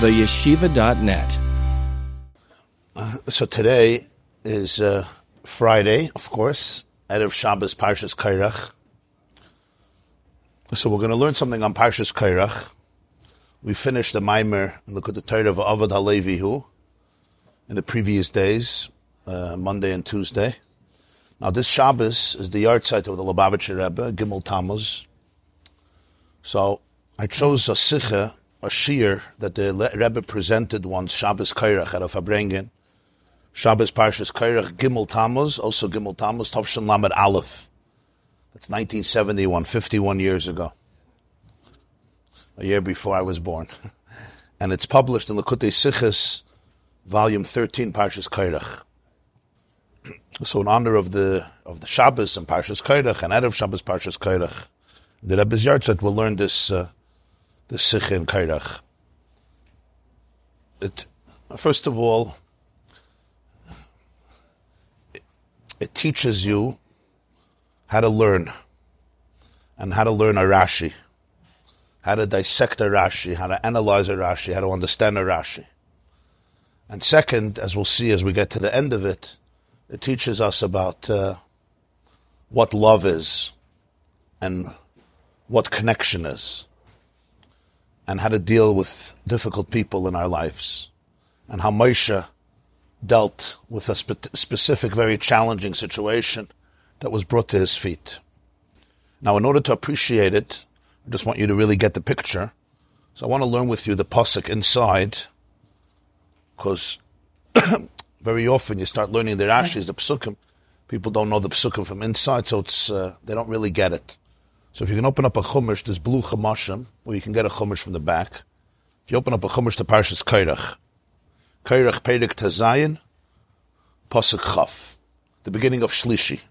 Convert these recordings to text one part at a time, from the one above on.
theyeshiva.net. So today is uh, Friday, of course, Erev Shabbos Parshas Kairach. So we're going to learn something on Parshas Kairach. We finished the Maimer and look at the Torah of Avad Halevihu in the previous days, uh, Monday and Tuesday. Now this Shabbos is the yartzeit of the Lubavitcher Rebbe, Gimel Tammuz. So I chose a sicha, a shir that the Rebbe presented once Shabbos Kairach at a Farbrengen. Shabbos Parshas Kairach Gimel Tammuz, also Gimel Tammuz, Tovshin Lamed Aleph. That's 1971, 51 years ago. A year before I was born. and it's published in Likutei Sichos, volume 13, Parshas Kairach. So in honor of the of the Shabbos and Parshas Kairach and Erev Shabbos Parshas Kairach, the Rebbe's Yartzeit will learn this uh, this Sikh and Kairach. It, first of all, it teaches you how to learn and how to learn a Rashi, how to dissect a Rashi, how to analyze a Rashi, how to understand a Rashi. And second, as we'll see as we get to the end of it, it teaches us about uh, what love is and what connection is and how to deal with difficult people in our lives and how Moshe dealt with a spe- specific, very challenging situation that was brought to his feet. Now, in order to appreciate it, I just want you to really get the picture. So I want to learn with you the pasuk inside, because very often you start learning the Rashis, the psukim. People don't know the psukim from inside, so it's uh, they don't really get it. So if you can open up a chumash, there's blue chumashim, or you can get a chumash from the back. If you open up a chumash to Parshas Kairach, Kairach Perik Tazayin, Pasuk Chaf, the beginning of Shlishi,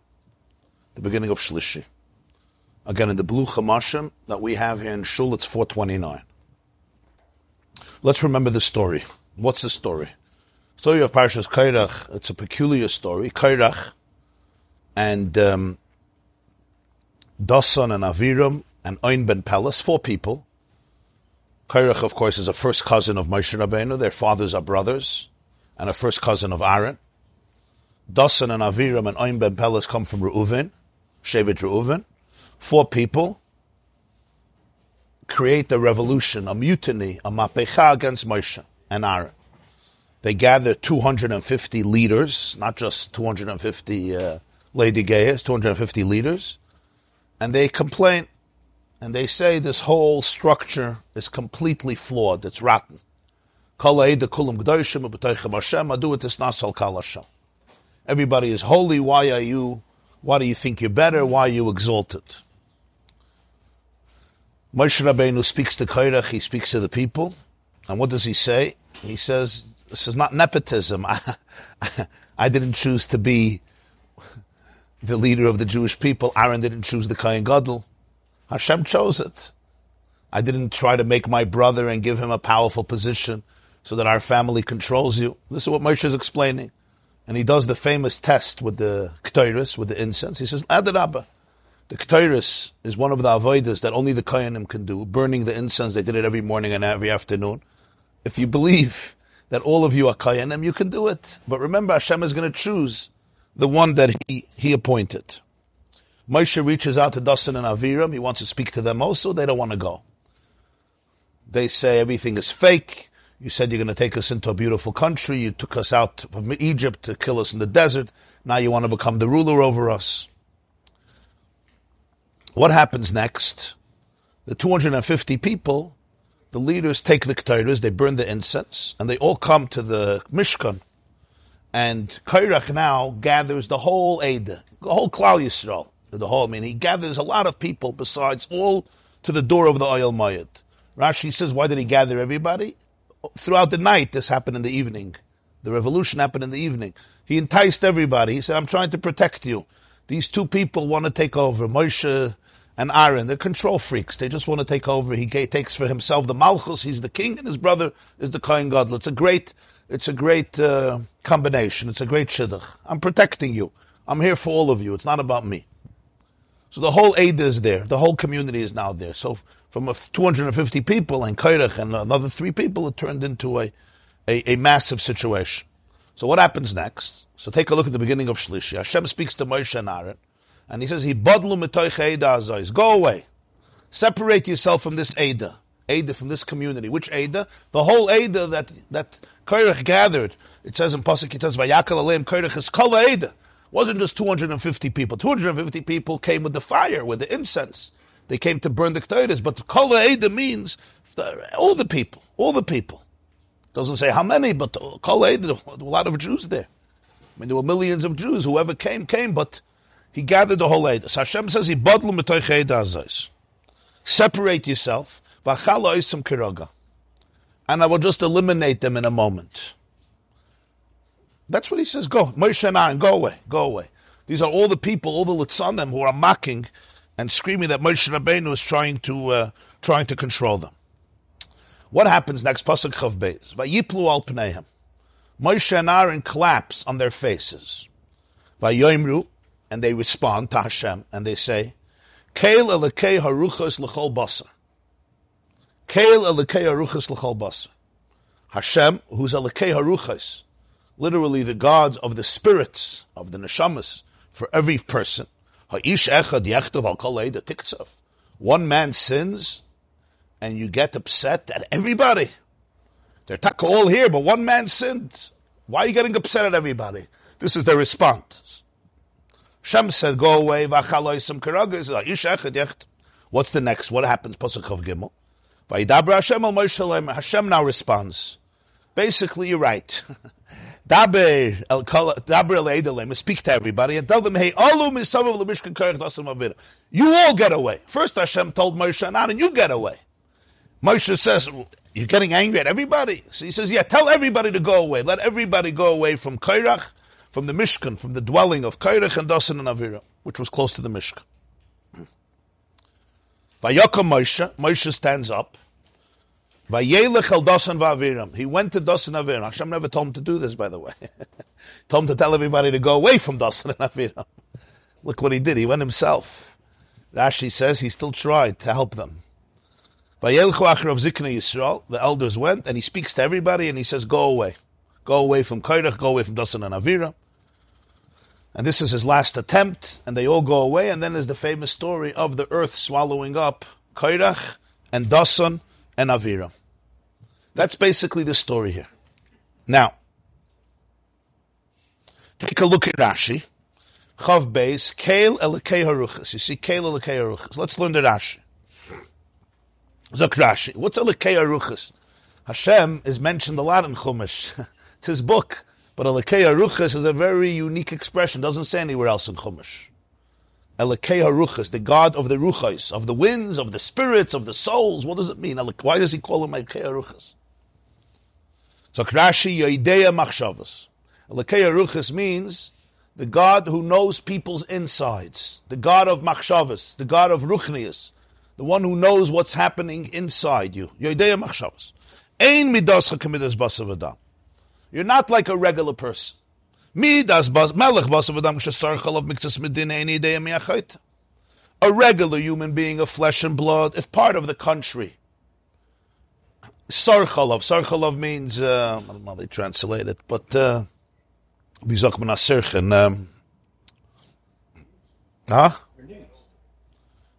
the beginning of Shlishi. Again, in the blue chumashim that we have here in Shul, it's 429. Let's remember the story. What's the story? Story of Parshas Kairach, it's a peculiar story. Kairach and um, Dasan and Aviram and Ein ben Pelas, four people. Kairach, of course, is a first cousin of Moshe Rabbeinu. Their fathers are brothers, and a first cousin of Aaron. Dasan and Aviram and Ein ben Pelas come from Reuven, Shevet Reuven. Four people create a revolution, a mutiny, a mapecha against Moshe and Aaron. They gather 250 leaders, not just 250 uh, lady gayas, 250 leaders, and they complain and they say this whole structure is completely flawed. It's rotten. Everybody is holy. Why are you? Why do you think you're better? Why are you exalted? Moshe Rabbeinu speaks to Kairach. He speaks to the people, and what does he say? He says, "This is not nepotism. I, I didn't choose to be the leader of the Jewish people. Aaron didn't choose the Kohen Gadol. Hashem chose it. I didn't try to make my brother and give him a powerful position so that our family controls you. This is what Moshe is explaining. And he does the famous test with the Ketairis, with the incense. He says, Adarabba. The Ketairis is one of the avodas that only the Kohanim can do, burning the incense. They did it every morning and every afternoon. If you believe that all of you are Kohanim, you can do it. But remember, Hashem is going to choose the one that he, he appointed. Moshe reaches out to Dasan and Aviram. He wants to speak to them also. They don't want to go. They say everything is fake. You said you're going to take us into a beautiful country. You took us out from Egypt to kill us in the desert. Now you want to become the ruler over us. What happens next? The 250 people, the leaders take the ketairas, they burn the incense, and they all come to the Mishkan. And Kairach now gathers the whole Eidah, the whole Klal Yisrael, the whole, I mean, he gathers a lot of people besides all to the door of the Oil Mayat. Rashi says, why did he gather everybody? Throughout the night, this happened in the evening. The revolution happened in the evening. He enticed everybody. He said, I'm trying to protect you. These two people want to take over, Moshe and Aaron. They're control freaks. They just want to take over. He takes for himself the Malchus. He's the king, and his brother is the Kohen Gadol. It's a great, it's a great uh, combination. It's a great shidduch. I'm protecting you. I'm here for all of you. It's not about me. So the whole Ada is there. The whole community is now there. So from 250 people and Kairach and another three people, it turned into a, a, a, massive situation. So what happens next? So take a look at the beginning of Shlishi. Hashem speaks to Moshe and Aaron, and he says, "He Go away, separate yourself from this Ada. Ada from this community. Which Ada? The whole Ada that that Kairach gathered. It says in Pasuk, it says, "Vayakal aleim Kairach is kol Eda." wasn't just 250 people. 250 people came with the fire, with the incense. They came to burn the Ketores, but Kol Eda means all the people, all the people. Doesn't say how many, but Kol Eda, a lot of Jews there. I mean, there were millions of Jews. Whoever came, came, but he gathered the whole. So Hashem says, Separate yourself. kiroga. And I will just eliminate them in a moment. That's what he says. Go. Moshe and Aaron, go away. Go away. These are all the people, all the Litzanim who are mocking and screaming that Moshe Rabbeinu is trying to uh, trying to control them. What happens next? Pasuk Chav Beis. Vayiplu al pneihem. Moshe and Aaron collapse on their faces. Vayoimru, and they respond to Hashem, and they say, l'chol basar. Kail elekei haruchas l'chol basar. Hashem, who's elekei haruchas, literally the gods of the spirits, of the neshamas, for every person. Ha'ish Echad Yechtav Al Kol Tiktsav. One man sins, and you get upset at everybody. They're all here, but one man sinned. Why are you getting upset at everybody? This is their response. Shem said, go away, What's the next? What happens? Pasuk of Gimel. Hashem al Moshe Hashem now responds. Basically, you're right. Daber el daber speak to everybody and tell them, hey, alu misavav lemishkan karech dasam avira. You all get away. First Hashem told Moshe and Aaron, you get away. Moshe says, you're getting angry at everybody. So he says, yeah, tell everybody to go away. Let everybody go away from Kairach, from the Mishkan, from the dwelling of Kairach and Dasan and Avira, which was close to the Mishkan. Vayakam Moshe, Moshe stands up, Vayelech el Dasan va'aviram. He went to Dasan Aviram. Hashem never told him to do this, by the way. told him to tell everybody to go away from Dasan and Aviram. Look what he did. He went himself. Rashi says he still tried to help them. Vayelchu achrav zikna Yisrael. The elders went and he speaks to everybody and he says, go away. Go away from Kairach, go away from Dasan and Aviram. And this is his last attempt, and they all go away, and then there's the famous story of the earth swallowing up Kairach and Dasan and Avira. That's basically the story here. Now, take a look at Rashi. Chav Beis, Kael Elekei Haruchas. You see, Kael Elekei Haruchas. Let's learn the Rashi. Zok Rashi. What's Elekei Haruchas? Hashem is mentioned a lot in Chumash. it's his book. But Elekei Haruchas is a very unique expression. Doesn't say anywhere else in Chumash. Elekei Haruchas, the God of the Ruchais, of the winds, of the spirits, of the souls. What does it mean? Why does he call him Elekei Haruchas? So Krashi Yoideya Machshavas. Elekei Haruchas means the God who knows people's insides, the God of Machshavas, the God of Ruchnias, the one who knows what's happening inside you. Yoideya Machshavas. Ein midas basavadam. You're not like a regular person. A regular human being of flesh and blood, if part of the country. Sarchalov. Sarchalov means, uh, I don't know how they translate it, but, uh, Um, huh?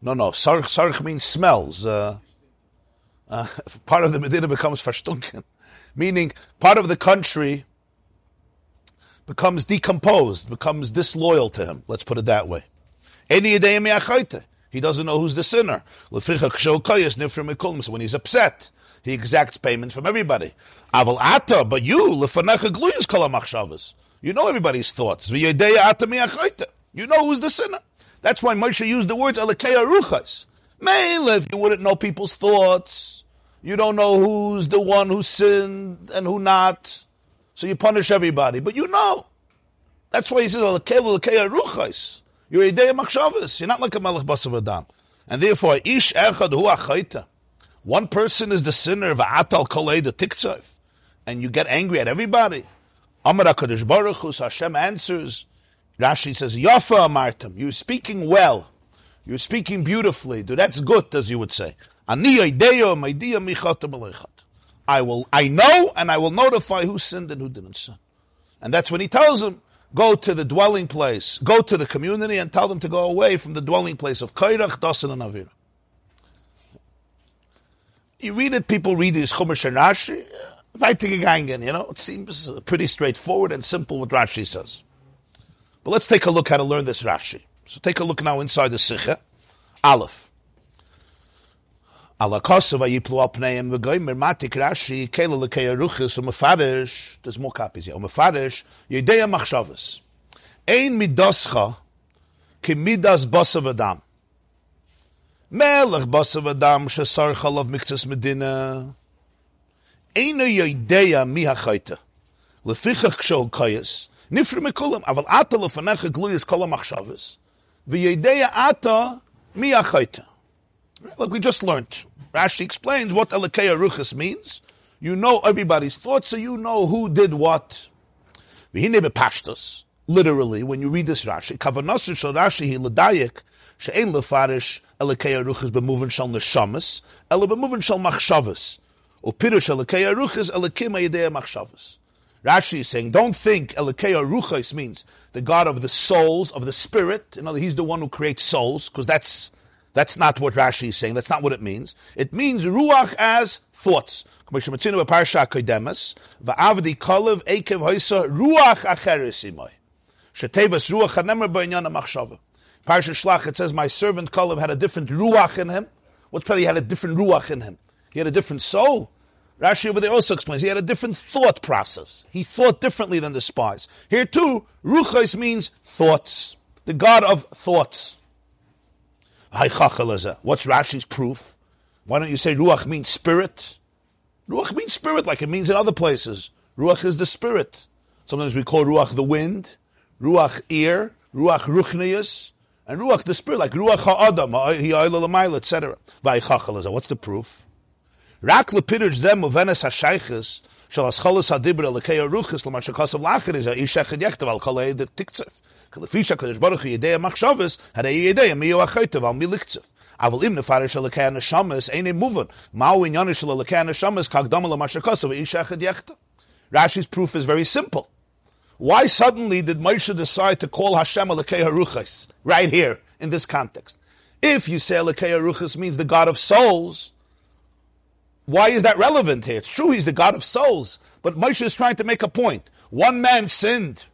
No, no. Sarch, sarch means smells. Uh, uh, part of the Medina becomes verstunken. Meaning, part of the country becomes decomposed, becomes disloyal to him. Let's put it that way. He doesn't know who's the sinner. So when he's upset, he exacts payments from everybody. But you, you know everybody's thoughts. You know who's the sinner. That's why Moshe used the words. Mainly, if you wouldn't know people's thoughts, you don't know who's the one who sinned and who not. So you punish everybody. But you know. That's why he says. You're a day of. You're not like a melech basav adam. And therefore, ish echad hu achaita. One person is the sinner of atal kolei the tiktsav. And you get angry at everybody. Amar HaKadosh Baruch Hu, Hashem answers. Rashi says, Yafa amartam. You're speaking well. You're speaking beautifully. That's good, as you would say. I will, I know, and I will notify who sinned and who didn't sin. And that's when he tells them, go to the dwelling place, go to the community and tell them to go away from the dwelling place of Kairach, Dasan, and Avira. You read it, people read this Chumash and Rashi, weitergegangen, you know, it seems pretty straightforward and simple what Rashi says. But let's take a look how to learn this Rashi. So take a look now inside the Sikha. Aleph. Ala kosse vay plu op nayem ve goy mer matik rashi kele le kay ruchis so me des mo kapis iz yo me fadish ye ein midoscha das kha ke mit das bosse vadam melach bosse vadam she sar khalov miktas medina. Ein ye de mi ha lefichach le fikh khsho kayes nifre me kolam aval atlo fana khgluis kolam machshavus ve ye ata mi ha Look, we just learned. Rashi explains what Elakei Ruchas means. You know everybody's thoughts, so you know who did what. V'hine bepashtos. Literally, when you read this Rashi, kavanasr shal Rashi hi l'dayik, she'en lefarish Elakei Ruchas b'movin shal neshamas, ele b'movin shal machshavas. Upirush Elakei Ruchas elakim ha'yedei machshavas. Rashi is saying, don't think Elakei Ruchas means the God of the souls, of the spirit. You know, he's the one who creates souls, because that's that's not what Rashi is saying. That's not what it means. It means ruach as thoughts. Shetevas ruach hanemer b'inyan machshava. Parsha Shlach, it says, my servant Kalev had a different ruach in him. What's probably he had a different ruach in him? He had a different soul. Rashi over there also explains he had a different thought process. He thought differently than the spies. Here too, ruchos means thoughts. The God of thoughts. What's Rashi's proof? Why don't you say Ruach means spirit? Ruach means spirit like it means in other places. Ruach is the spirit. Sometimes we call Ruach the wind, Ruach ear, Ruach ruchnius, and Ruach the spirit, like Ruach ha'adam, etc. What's the proof? Rak lepidr zem uvenes ha'shayches shal ascholas hadibra lekei aruchis l'mar shakasav lachir is ha'isha chedyechter al kolei de tiktzef. Kalafisha kadosh baruch hu yedei machshavas hadei yedei mi yu achoytev al mi liktzef. אבל אם נפרש על לקי הנשמס, אין הם מובן. מהו עניין של לקי הנשמס, כהקדמה למה שכוסו, ואיש אחד יחטא. Rashi's proof is very simple. Why suddenly did Moshe decide to call Hashem Alekei Haruchas right here in this context? If you say Alekei Haruchas means the God of souls, why is that relevant here? It's true he's the God of souls, but Moshe is trying to make a point. One man sinned,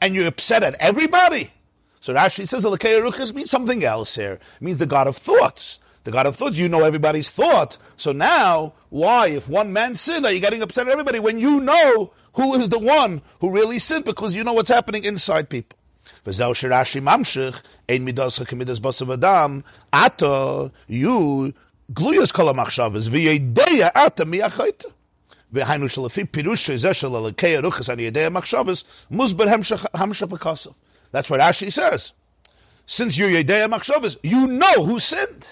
and you're upset at everybody? So Rashi says Alakei Ruchas means something else here. It means the God of thoughts. The God of thoughts, you know everybody's thought. So now, why, if one man sinned, are you getting upset at everybody when you know who is the one who really sinned because you know what's happening inside people? וזהו שרש"י ממשיך, אין מידוסך כמידס בוסר ודם, אתה, you, גלויוס כל המחשבס, וידע אתה מי החייתה. והיינו שלפי פירוש זה של אלוקי הרוחס על ידי המחשבס, מוסבר המשך בכוסף. That's what Rashi says. Since you're Yedei Machshavas, you know who sinned.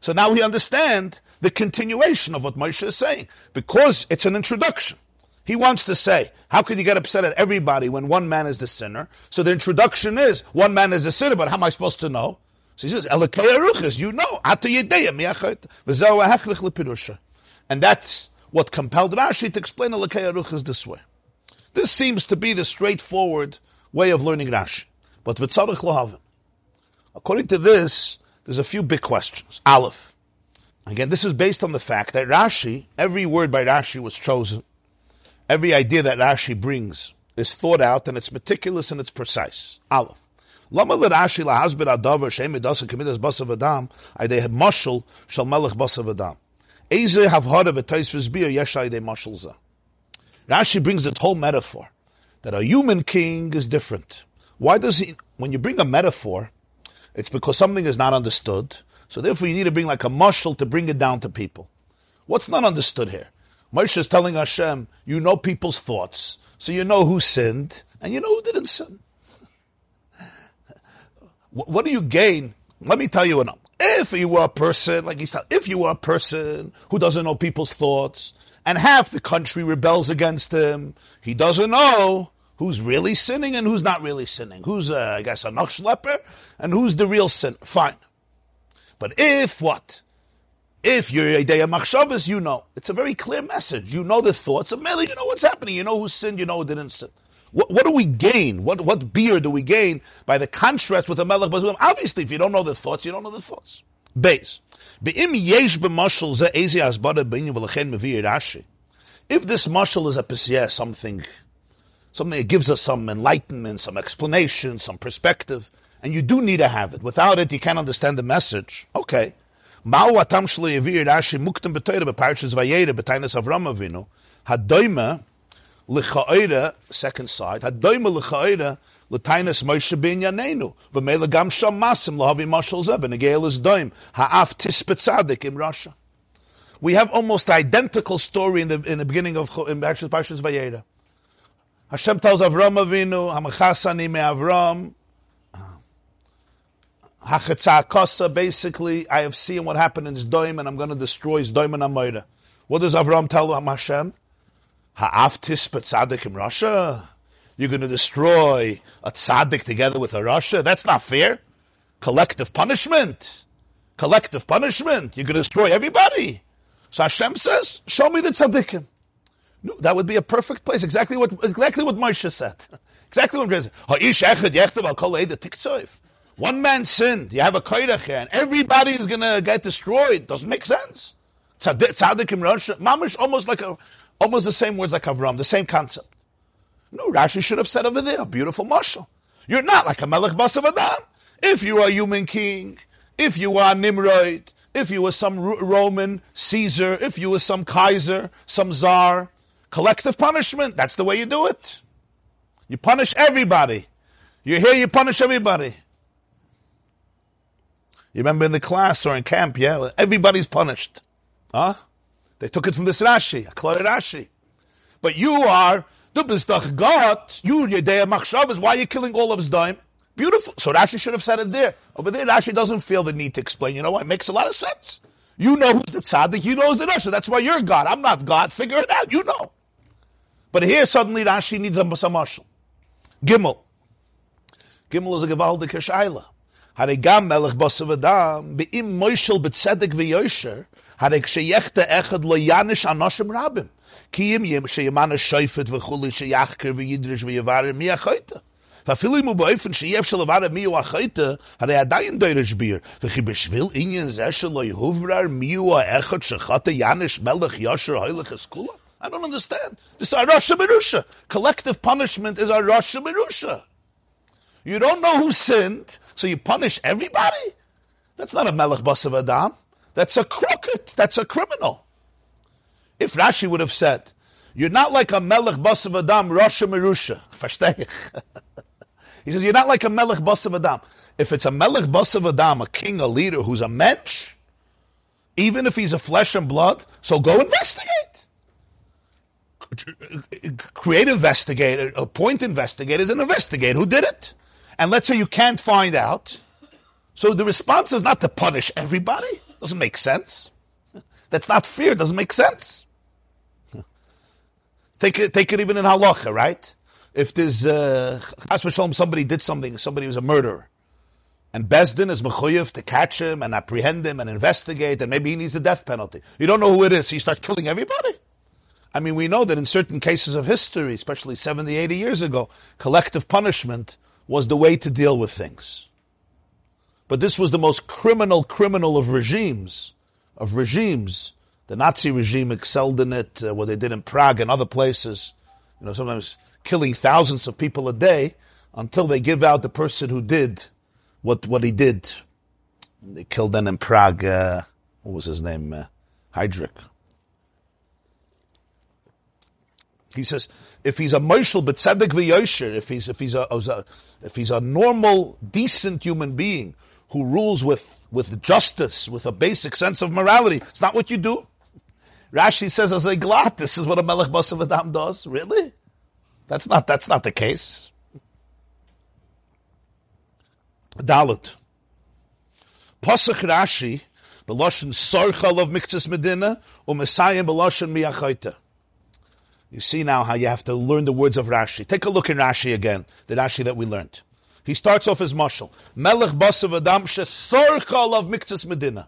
So now we understand the continuation of what Moshe is saying, because it's an introduction. He wants to say, how could you get upset at everybody when one man is the sinner? So the introduction is, one man is the sinner, but how am I supposed to know? So he says, Elokei Aruchas, you know, Ata Yedeya Miachot, V'zeu Hachlech Lepirusha. And that's what compelled Rashi to explain Elokei Aruchas this way. This seems to be the straightforward way of learning Rashi. But V'tzarech Lohavim. According to this, there's a few big questions. Aleph. Again, this is based on the fact that Rashi, every word by Rashi was chosen. Every idea that Rashi brings is thought out and it's meticulous and it's precise. Aleph. Lama l'Rashi lahasbir adavar basav adam aydei mashal shal melech basav adam. Eze havhara v'tais v'zbir yesh aydei mashal zah. Rashi brings this whole metaphor that a human king is different. Why does he, when you bring a metaphor, it's because something is not understood. So therefore you need to bring like a mushal to bring it down to people. What's not understood here? Moshe is telling Hashem, you know people's thoughts. So you know who sinned and you know who didn't sin. What do you gain? Let me tell you enough. If you were a person, like he's telling, if you were a person who doesn't know people's thoughts, and half the country rebels against him, he doesn't know who's really sinning and who's not really sinning. Who's, uh, I guess, a nachschlepper and who's the real sin. Fine. But if what? If you're a day of machshavas, you know. It's a very clear message. You know the thoughts of Mele, you know what's happening. You know who sinned, you know who didn't sin. What, what do we gain? What, what beer do we gain by the contrast with the Melech Bazulim? Obviously, if you don't know the thoughts, you don't know the thoughts. Base. If this mashal is a pesiyah, something, something that gives us some enlightenment, some explanation, some perspective, and you do need to have it. Without it, you can't understand the message. Okay. Ma'u atam yavir Rashi muktam Avram Avinu hadoima l'cha'ira second side hadoima l'cha'ira l'tainas Moshe ben Yanenu v'meila gam sham masim lahavi mashal zeh b'negel is doim ha'af tispet tzadik in rasha. We have almost identical story in the in the beginning of in Parshas Vayera. Hashem tells Avram Avinu, "Hamachasani me Avram." Hachatzakasa, basically, I have seen what happened in Zdoim and I'm going to destroy Zdoim and Amoira. What does Avram tell Hashem? Ha'aftis tzaddik in rasha? You're going to destroy a tzaddik together with a Russia? That's not fair. Collective punishment. Collective punishment. You're going to destroy everybody. So Hashem says, show me the tzaddikim. No, that would be a perfect place. Exactly what, exactly what Moshe said. Exactly what Moshe said. One man sinned. You have a koirach here, and everybody is going to get destroyed. Doesn't make sense. Tzaddikim Rosh, mamish, almost like a, almost the same words like Avram, the same concept. No, Rashi should have said over there, a beautiful mashal. You're not like a Melech Basav Adam. If you are a human king, if you are Nimrod, if you were some Roman Caesar, if you were some Kaiser, some Czar, collective punishment, that's the way you do it. You punish everybody. You're here, you punish everybody. You remember in the class or in camp, yeah? Everybody's punished. Huh? They took it from this Rashi, Aklar Rashi. But you are, du bist doch Gott, you, your day of Machshav is why you killing all of his dime. Beautiful. So Rashi should have said it there. Over there, Rashi doesn't feel the need to explain. You know what? It makes a lot of sense. You know who's the tzaddik, you know who's the Rashi. That's why you're God. I'm not God. Figure it out. You know. But here, suddenly, Rashi needs a, some mashal. Gimel. Gimel is a gewaldige Shaila. Harigam melech basav adam, be'im moishel b'tzedek v'yosher, הרי כשיחת אחד לא יענש אנושים רבים. כי אם שימן השופט וכולי שיחקר וידרש ויברר מי החייתה. ואפילו אם הוא באופן שאי אפשר לברר מי הוא החייתה, הרי עדיין דורש ביר. וכי בשביל עניין זה שלא יהוברר מי הוא האחד שחטא יענש מלך יושר הולך אסכולה? I don't understand. This is a Rasha Merusha. Collective punishment is a Rasha Merusha. You don't know who sinned, so you punish everybody? That's not a Melech Basav Adam. That's a crooked. That's a criminal. If Rashi would have said, you're not like a Melech Basav Adam, Rasha Merusha. he says, you're not like a Melech Basav Adam. If it's a Melech Basav Adam, a king, a leader who's a mensch, even if he's a flesh and blood, so go investigate. Create investigator, appoint investigators and investigate who did it and let's say you can't find out, so the response is not to punish everybody. Doesn't make sense. That's not fear, Doesn't make sense. Take it, take it even in halacha, right? If there's uh, somebody did something, somebody was a murderer, and Besdin is mechuyev to catch him and apprehend him and investigate, and maybe he needs the death penalty. You don't know who it is, so you start killing everybody. I mean, we know that in certain cases of history, especially 70, 80 years ago, collective punishment was the way to deal with things. But this was the most criminal criminal of regimes, of regimes. The Nazi regime excelled in it, uh, what they did in Prague and other places. You know, sometimes killing thousands of people a day until they give out the person who did what what he did. They killed then in Prague. Uh, what was his name? Uh, Heydrich. He says if he's a Moshel B'tzedek v'yosher, if he's if he's a, if he's a normal, decent human being who rules with with justice, with a basic sense of morality, it's not what you do. Rashi says as a glot, this is what a Melech Basav Adam does. Really? That's not that's not the case. Dalit. Pasach Rashi, Beloshin Sorchal of Miktzis Medina, Umesayim Beloshin Miyachaita. You see now how you have to learn the words of Rashi. Take a look in Rashi again, the Rashi that we learned. He starts off as mashal. Melech basav adam shesorchal of miktas medina.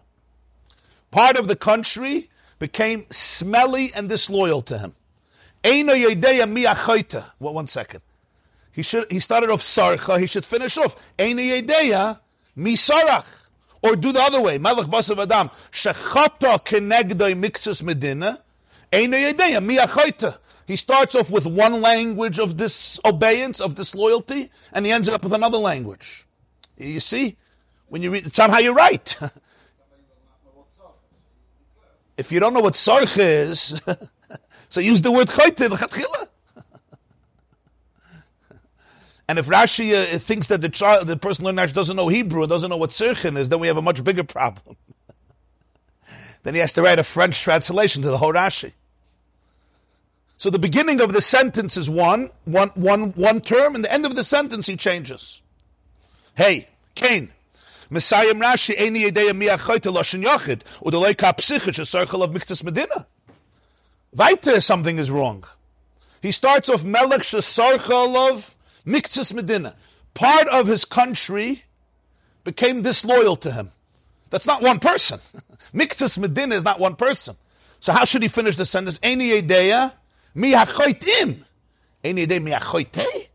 Part of the country became smelly and disloyal to him. Eino yedeya mi one second. He should. He started off sarcha. He should finish off eino yedeya mi sarach. Or do the other way. Melech basav adam shechata kenegdoi mixus medina eino yedeya mi He starts off with one language of disobedience, of disloyalty, and he ends up with another language. You see, when you read, it's not how you write. if you don't know what sarch is, so use the word chayte. And if Rashi uh, thinks that the child, the person learning Rashi doesn't know Hebrew, and doesn't know what sirchin is, then we have a much bigger problem. then he has to write a French translation to the whole Rashi. So the beginning of the sentence is one, one, one, one term, and the end of the sentence he changes. Hey, Cain. Messiah Rashi, Eini Yedeya Miachoyte Loshen Yochid, Udolei Ka Psichich, a circle of Miktas Medina. Weiter, something is wrong. He starts off Melech Shesarchel of Miktas Medina. Part of his country became disloyal to him. That's not one person. Miktas Medina is not one person. So how should he finish the sentence? Eini Yedeya Yedeya Miachoyte?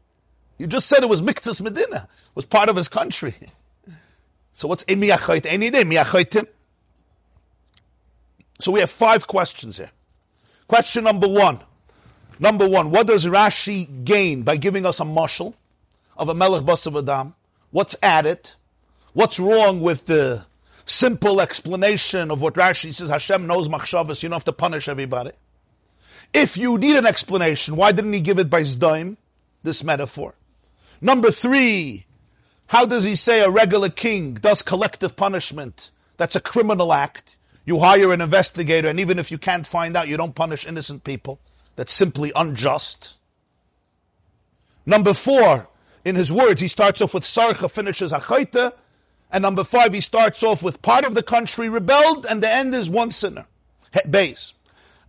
You just said it was Miktas Medina. Was part of his country. So what's Miachoyt? Any day. So we have five questions here. Question number one. Number one, what does Rashi gain by giving us a mushal of a Melech Basav Adam? What's added? What's wrong with the simple explanation of what Rashi says, Hashem knows machshavas, you don't have to punish everybody. If you need an explanation, why didn't he give it by Zdaim, this metaphor? Number three, how does he say a regular king does collective punishment? That's a criminal act. You hire an investigator, and even if you can't find out, you don't punish innocent people. That's simply unjust. Number four, in his words, he starts off with Sarcha, finishes Achaita. And number five, he starts off with part of the country rebelled, and the end is one sinner. Base.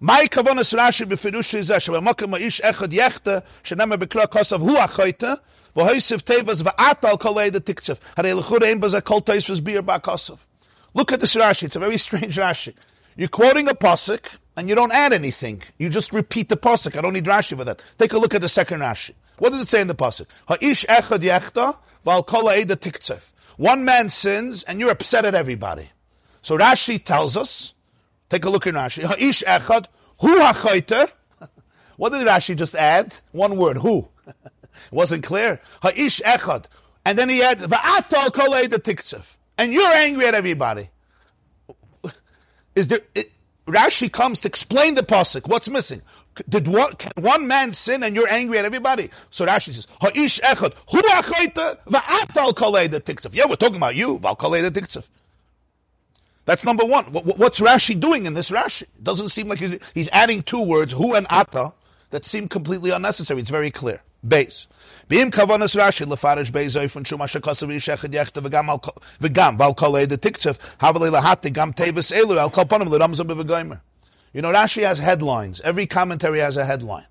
מהי כוונס רש"י בפירוש זה שבמקום האיש אחד יחטא, שנאמר בקרא כוסף הוא החויטה, V'hoisiv tevas v'atal kolei the tiktsev. Harei l'churein baza kol teisvas bir ba'kosov. Look at this Rashi. It's a very strange Rashi. You're quoting a pasuk and you don't add anything. You just repeat the pasuk. I don't need Rashi for that. Take a look at the second Rashi. What does it say in the pasuk? Ha'ish echad yechta v'al kol the tiktsev. One man sins and you're upset at everybody. So Rashi tells us, take a look in Rashi. Ha'ish echad hu ha'chayter. What did Rashi just add? One word, who. it wasn't clear. Ha'ish echad. And then he adds, va'atal kolei the tiktsev. And you're angry at everybody. Is there, it, Rashi comes to explain the pasuk. What's missing? Did one, can one man sin and you're angry at everybody? So Rashi says, Ha'ish echad, hu va'atal kolei the tiktsev. Yeah, we're talking about you, val kolei. That's number one. What's Rashi doing in this Rashi? It doesn't seem like he's, adding two words, hu and ata, that seem completely unnecessary. It's very clear. Base. Bim kavanas Rashi lefarish beizoi von shuma yishechad yechta v'gam v'gam v'al havalei lahati gam tevis elu al. You know, Rashi has headlines. Every commentary has a headline.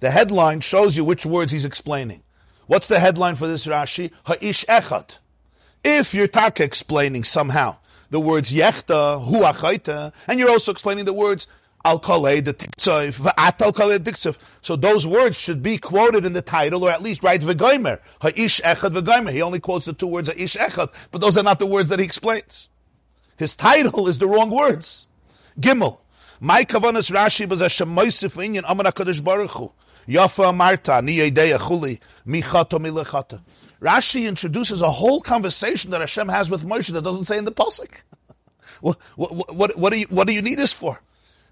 The headline shows you which words he's explaining. What's the headline for this Rashi? Ha'ish echad. If you're taka explaining somehow the words yechta, hu achaita, and you're also explaining the words. So those words should be quoted in the title, or at least write v'goimer, ha'ish echad v'goimer. He only quotes the two words ha'ish echad, but those are not the words that he explains. His title is the wrong words. Gimel. My kavanas Rashi was a shemoisif inyan amar HaKadosh Baruch Hu. Yafa amarta, ni yedeya chuli, mi chata mi lechata. Rashi introduces a whole conversation that Hashem has with Moshe that doesn't say in the Pasuk. what, what, what, what, do you, what do you need this for?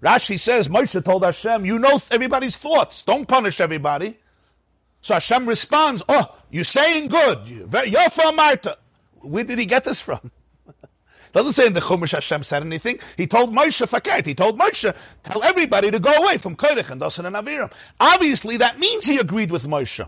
Rashi says, Moshe told Hashem, you know everybody's thoughts. Don't punish everybody. So Hashem responds, oh, you're saying good. You're from Marta. Where did he get this from? Doesn't say in the Chumash Hashem said anything. He told Moshe Faket. He told Moshe, tell everybody to go away from Kodesh and Dasan and Aviram. Obviously, that means he agreed with Moshe.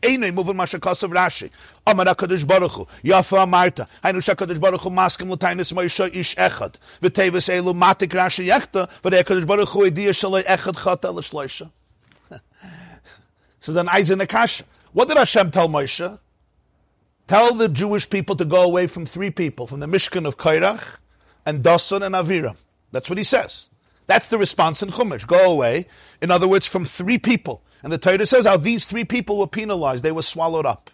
Einay moving Mashakasav Rashi. Amar HaKadosh Baruch Hu, Yafa Amarta, Hainu ShaKadosh Baruch Hu Maskim Latinus Moshe Ish Echad, V'Tevis Elu Matik Rashi Yechta, V'Dei HaKadosh Baruch Hu Ediyah Shalai Echad Chata L'Shloisha. So then Eisen Akasha. What did Hashem tell Moshe? Tell the Jewish people to go away from three people, from the Mishkan of Kairach and Dasan and Aviram. That's what he says. That's the response in Chumash. Go away. In other words, from three people. And the Torah says how these three people were penalized. They were swallowed up.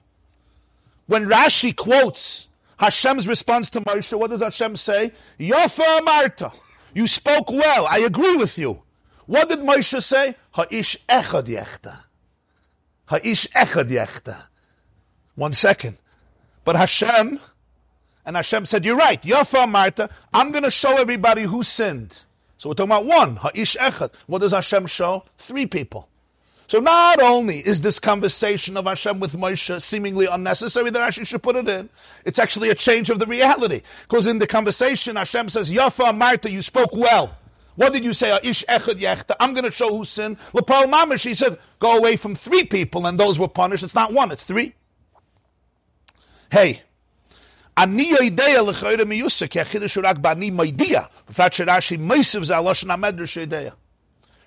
When Rashi quotes Hashem's response to Moshe, what does Hashem say? Yofa Amarta. You spoke well. I agree with you. What did Moshe say? Ha'ish echad yechta. Ha'ish echad yechta. One second. But Hashem, and Hashem said, you're right, Yafa Marta, I'm going to show everybody who sinned. So we're talking about one, Ha'ish echad. What does Hashem show? Three people. So not only is this conversation of Hashem with Moshe seemingly unnecessary that Hashem should put it in, it's actually a change of the reality. Because in the conversation, Hashem says, Yafa Marta, you spoke well. What did you say? I'm going to show who sinned. Lepal mamish. He said, go away from three people, and those were punished. It's not one; it's three. Hey, ani yoidea lechoyre achidush rak bani moidia. B'frat sherashi meisiv zaloshen amedrash yoidea.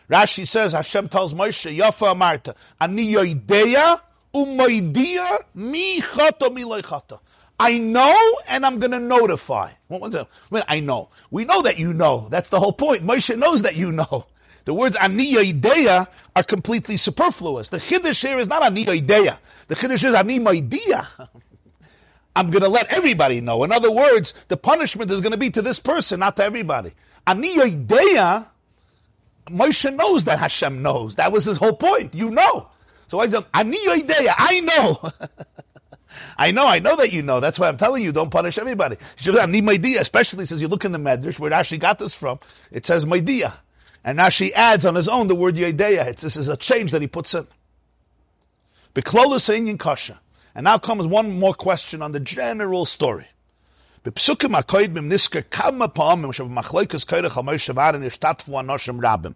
Rashi says Hashem tells Moshe, Yafa Amarta, ani yoidea umoidia mi chata mi loy chata. I know and I'm going to notify. What was that? I know. We know that you know. That's the whole point. Moshe knows that you know. The words aniya ideya are completely superfluous. The chiddush here is not aniya ideya. The chiddush is ani idea. I'm going to let everybody know. In other words, the punishment is going to be to this person, not to everybody. Aniya ideya, Moshe knows that Hashem knows. That was his whole point. You know. So I said, aniya ideya, I know. I know, I know that you know. That's why I'm telling you, don't punish everybody. She goes, I need my idea, especially since you look in the Medrash, where Rashi got this from, it says Maidia. And Rashi adds on his own the word Yedeya. This is a change that he puts in. Beklola saying in Kasha. And now comes one more question on the general story. בפסוקים הקוידמים נזכר כמה פעמים שבמחלוקס קרח על מוישה וארן השתתפו אנושים רבים.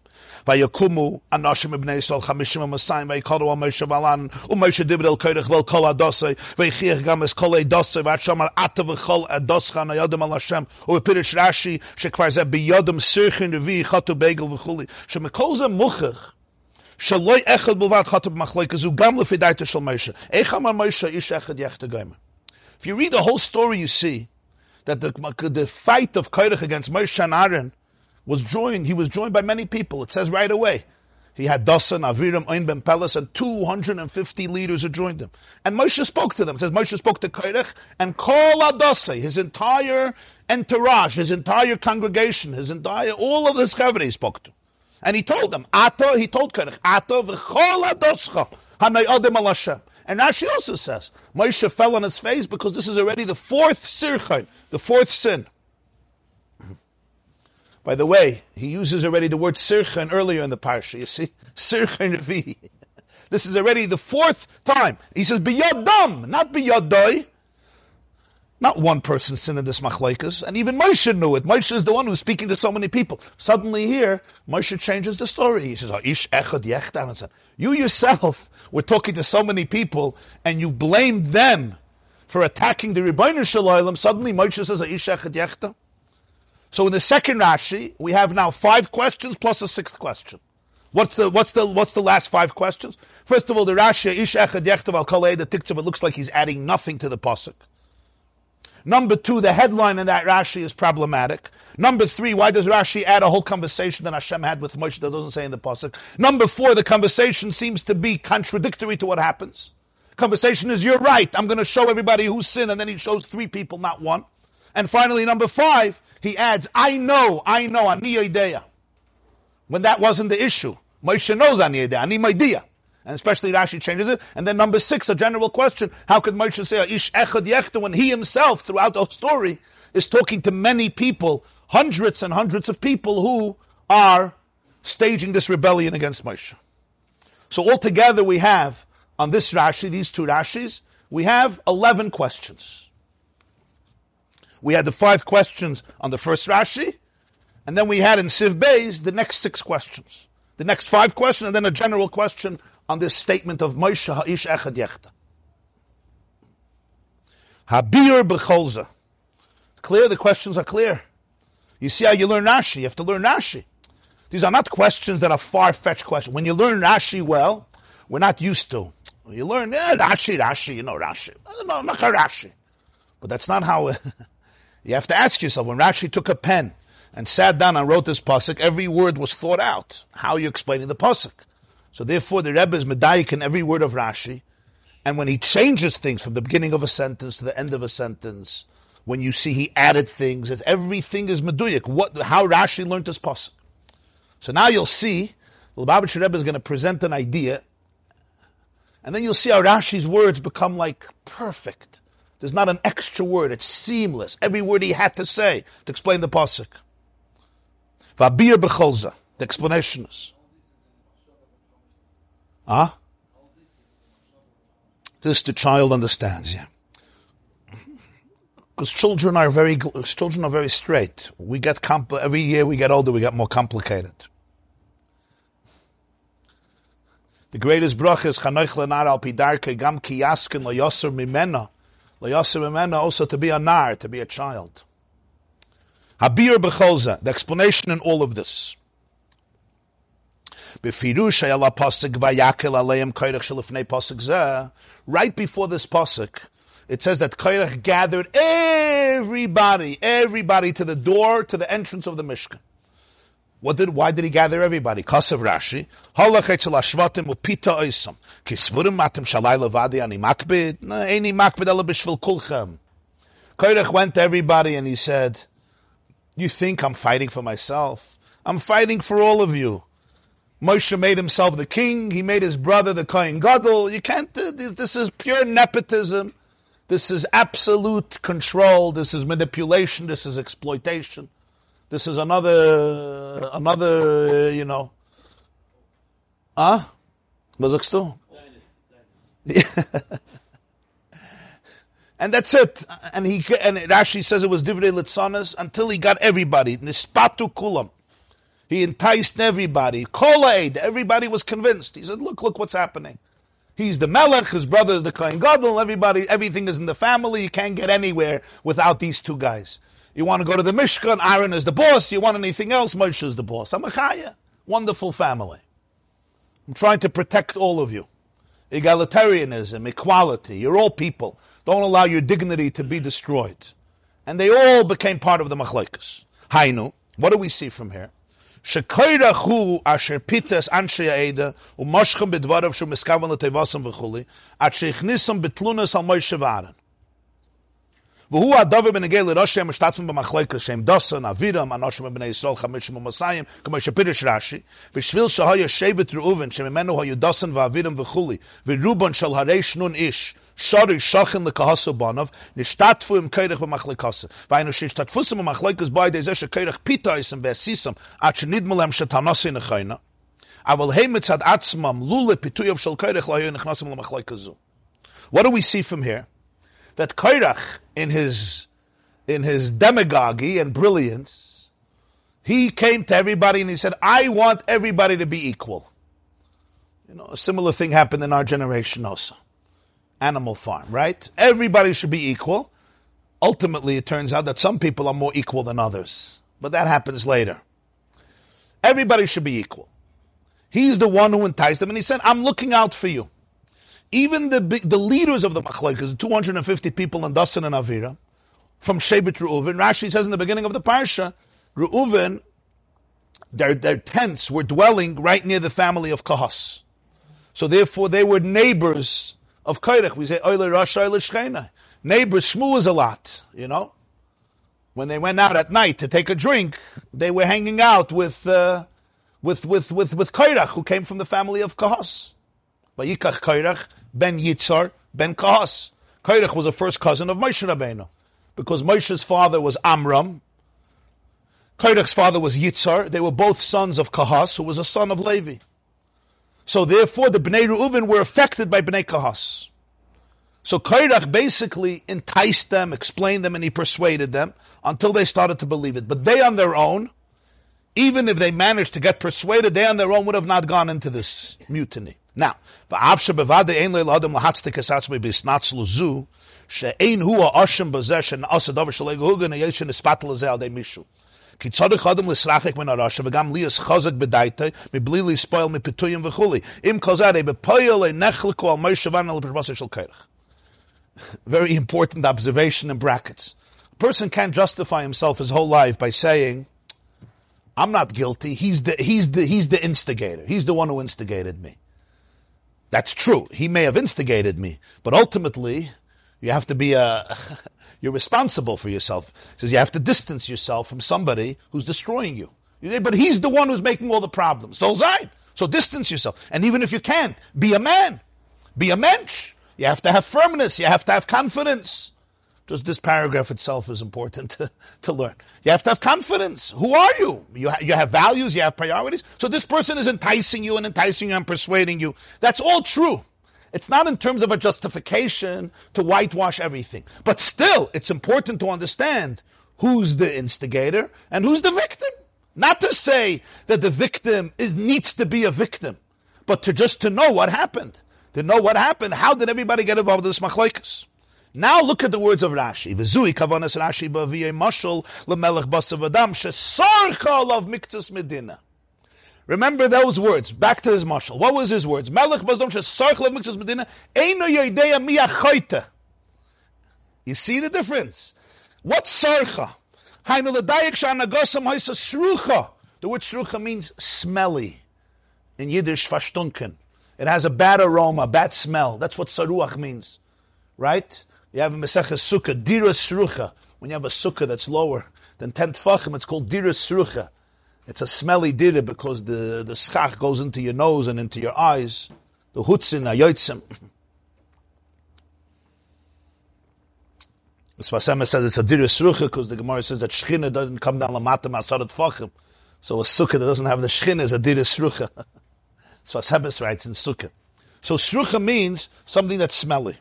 ויקומו אנושים מבני ישראל חמישים ומסיים ויקורו על מוישה וארן ומוישה דיבר אל קרח ואל כל הדוסי והכריח גם את כל הדוסי ועד שאמר עתה וכל הדוסך ניודם על השם ובפירש רש"י שכבר זה ביודם סרחין רביעי חטו בגל וכולי שמכל זה מוכח שלא אחד בלבד חטא במחלוקס הוא גם לפי דעתו של מוישה. איך אמר מוישה איש אחד יחד גיימר? If you read the whole story you see that the, the fight of Kairach against Moshe and Aaron was joined, he was joined by many people. It says right away. He had Dasan, Aviram, Ein Ben Pelas, and 250 leaders who joined him. And Moshe spoke to them. It says Moshe spoke to Kairach and Kol Adase, his entire entourage, his entire congregation, his entire, all of his chavre he spoke to. And he told them, Ato, he told Kairach, Ato v'chol adoscha, hanay odem al Hashem. And Rashi also says, Moshe fell on his face because this is already the fourth sirchain, the fourth sin. By the way, he uses already the word sirchain earlier in the parsha. You see, sirchain revi. This is already the fourth time. He says biyadam, not biyadoi. Not one person sinned in this machlaikas, and even Moshe knew it. Moshe is the one who's speaking to so many people. Suddenly here, Moshe changes the story. He says, Ish echad yechtan. You yourself were talking to so many people, and you blamed them for attacking the Rebbeinu Shalom. Suddenly Moshe says, Ish echad yechtan. So in the second Rashi, we have now five questions plus a sixth question. What's the what's the what's the last five questions? First of all, the Rashi Ish echad yechtav the tiktav. It looks like he's adding nothing to the pasuk. Number two, the headline in that Rashi is problematic. Number three, why does Rashi add a whole conversation that Hashem had with Moshe that doesn't say in the pasuk? Number four, the conversation seems to be contradictory to what happens. Conversation is, you're right, I'm going to show everybody who sinned, and then he shows three people, not one. And finally, number five, he adds, I know, I know, ani idea. When that wasn't the issue. Moshe knows ani idea, ani idea. and especially Rashi changes it. And then number six, a general question: How could Moshe say "Ish echad yechta" when he himself, throughout the story, is talking to many people, hundreds and hundreds of people who are staging this rebellion against Moshe? So altogether, we have on this Rashi, these two Rashis, we have eleven questions. We had the five questions on the first Rashi, and then we had in Siv Beis the next six questions. The next five questions, and then a general question on this statement of Moshe Ha'ish Echad Yechta. Habir Becholza. Clear, the questions are clear. You see how you learn Rashi. You have to learn Rashi. These are not questions that are far-fetched questions. When you learn Rashi well, we're not used to. You learn, yeah, Rashi, Rashi, you know Rashi. Eh, no, not Rashi. But that's not how You have to ask yourself, when Rashi took a pen and sat down and wrote this pasuk, every word was thought out. How are you explaining the pasuk? So therefore the Rebbe is medayik in every word of Rashi, and when he changes things from the beginning of a sentence to the end of a sentence, when you see he added things, everything is meduyik. What, how Rashi learned this pasuk. So now you'll see, the Lubavitcher Rebbe is going to present an idea, and then you'll see how Rashi's words become like perfect. There's not an extra word. It's seamless. Every word he had to say to explain the pasuk. Vabir becholza. The explanation is. Ah? Huh? This the child understands, yeah. Because children are very children are very straight. We get compl- every year we get older, we get more complicated. The greatest bracha is Chanoich lenar al pidarke gam ki yaskin lo yoser mimena also to be a nar, to be a child. Habir becholza, the explanation in all of this. Right before this pasuk, it says that Kairach gathered everybody, everybody to the door, to the entrance of the Mishkan. What did, why did he gather everybody? Kasav Rashi. Ashvatim upita matim ani makbid. Eini makbid kulchem. Went to everybody and he said, you think I'm fighting for myself? I'm fighting for all of you. Moshe made himself the king. He made his brother the Kohen Gadol. You can't, uh, this is pure nepotism. This is absolute control. This is manipulation. This is exploitation. This is another, another, you know. Ah? Was and that's it. And he and Rashi says it was divrei litzanas until he got everybody. Nispatu kulam. He enticed everybody. Kolaid. Everybody was convinced. He said, "Look, look what's happening." He's the melech. His brother is the kohen gadol. Everybody, everything is in the family. You can't get anywhere without these two guys. You want to go to the Mishkan, Aaron is the boss. You want anything else, Moshe is the boss. I'm a chaya. Wonderful family. I'm trying to protect all of you. Egalitarianism, equality. You're all people. Don't allow your dignity to be destroyed. And they all became part of the machlekes. Hainu. What do we see from here? שכוירחו אשר פיתס אנשי העדה ומשכם בדבריו שהוא מסכוון לטבעסם וכולי, עד שהכניסם בתלונס על מוישה וארן. והוא הדובר בנגיע לראשי המשתתפים במחלקה שהם דוסן, אבירם, אנושים בבני ישראל, חמישים ומסיים, כמו שפירש רש"י, בשביל שהיה שבט ראובן, שממנו היו דוסן ואבירם וכולי, ורובן של הרי שנון איש, שורי שוכן לקהסו בונוב, נשתתפו עם קרח במחלקוסו. והיינו שהשתתפוסם במחלקוס בו ידי זה שקרח פיתויסם ועשיסם, עד שנדמה להם שתנוסי נכיינה. אבל הם מצד עצמם, לולא פיתויו של קרח לא היו נכנסים למחלקה זו. What do we see from here? That Kairach, in his, in his demagogy and brilliance, he came to everybody and he said, I want everybody to be equal. You know, a similar thing happened in our generation also. Animal farm, right? Everybody should be equal. Ultimately, it turns out that some people are more equal than others. But that happens later. Everybody should be equal. He's the one who enticed them, and he said, I'm looking out for you even the the leaders of the machlekes, the 250 people in Dasan and Avira, from Shevet Reuven, Rashi says in the beginning of the parsha, Reuven, their, their tents were dwelling right near the family of Kahas. So therefore they were neighbors of Kairach. We say, Oile Rosh, Oile Shchena. Neighbors, shmu is a lot, you know. When they went out at night to take a drink, they were hanging out with, uh, with, with, with, with Kairach, who came from the family of Kahas. Vayikach Kairach ben Yitzhar ben Kahas. Kairach was a first cousin of Moshe Rabbeinu. Because Moshe's father was Amram. Kairach's father was Yitzhar. They were both sons of Kahas, who was a son of Levi. So therefore, the Bnei Reuven were affected by Bnei Kahas. So Kairach basically enticed them, explained them, and he persuaded them until they started to believe it. But they on their own, even if they managed to get persuaded, they on their own would have not gone into this mutiny. Now, שאין הוא האשם בזה שנעשה דבר שלא יגהוגן, יש שנספת לזה על ידי מישהו. כי צריך אדם לסרחק מן הרשע, וגם לי יש חזק בדייתא, מבלי להספויל מפיתויים וכולי. אם כל זה, הרי בפועל נחלקו על מי שבן על הפרבוסה של קרח. Very important observation in brackets. A person can't justify himself his whole life by saying, I'm not guilty. He's the, he's the, he's the instigator. He's the one who instigated me. That's true. He may have instigated me, but ultimately, you have to be uh, a, you're responsible for yourself. He says you have to distance yourself from somebody who's destroying you. But he's the one who's making all the problems. So Zayn. So distance yourself. And even if you can't, be a man. Be a mensch. You have to have firmness. You have to have confidence. Just this paragraph itself is important to, to learn. You have to have confidence. Who are you? You, ha- you have values, you have priorities. So this person is enticing you and enticing you and persuading you. That's all true. It's not in terms of a justification to whitewash everything. But still, it's important to understand who's the instigator and who's the victim. Not to say that the victim is, needs to be a victim, but to just to know what happened. To know what happened. How did everybody get involved in this machlokes? Now look at the words of Rashi. V'zui kavanas Rashi b'aviyei mashal lemelech basav adam shesarcha of miktus medina. Remember those words. Back to his mashal. What was his words? Melech bazdom shesarcha of miktus medina eino yoideya miyachoyte. You see the difference? What's sarcha? Hainu l'dayak sh'anagosam hoisa srucha. The word srucha means smelly. In Yiddish, fashtunken. It has a bad aroma, bad smell. That's what saruach means. Right? You have a Mesechah Sukkah, Dira Srucha. When you have a Sukkah that's lower than 10 Tfachim, it's called Dira Srucha. It's a smelly Dira because the, the schach goes into your nose and into your eyes. The Hutzin, Ayotzim. The Sfas Emes says it's a Dira Srucha because the Gemara says that Shechina doesn't come down Lamata Masarat Tfachim. So a Sukkah that doesn't have the Shechina is a Dira Srucha. Sfas Emes writes in Sukkah. So Srucha means something that's smelly.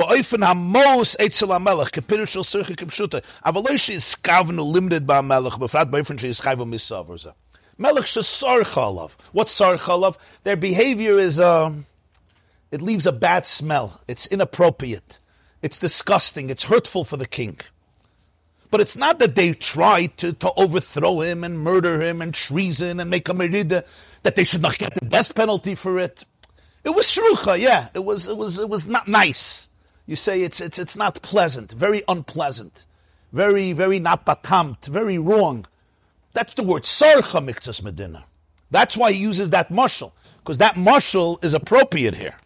Ba'ofen hamos etzel hamelech, kepirush shel sircha kipshuta. Avaloi she is skavnu limited by melech, befrat ba'ofen she is chayvu misav or zeh. Melech she sarcha alav. What's sarcha alav? Their behavior is, um, it leaves a bad smell. It's inappropriate. It's disgusting. It's hurtful for the king. But it's not that they tried to, to overthrow him and murder him and treason and make a merida, that they should not get the death penalty for it. It was shrucha, yeah. It was, it was, it was not nice you say it's, it's, it's not pleasant, very unpleasant, very, very not batamt, very wrong. That's the word sarcha miktas medina. That's why he uses that mushal, because that mushal is appropriate here.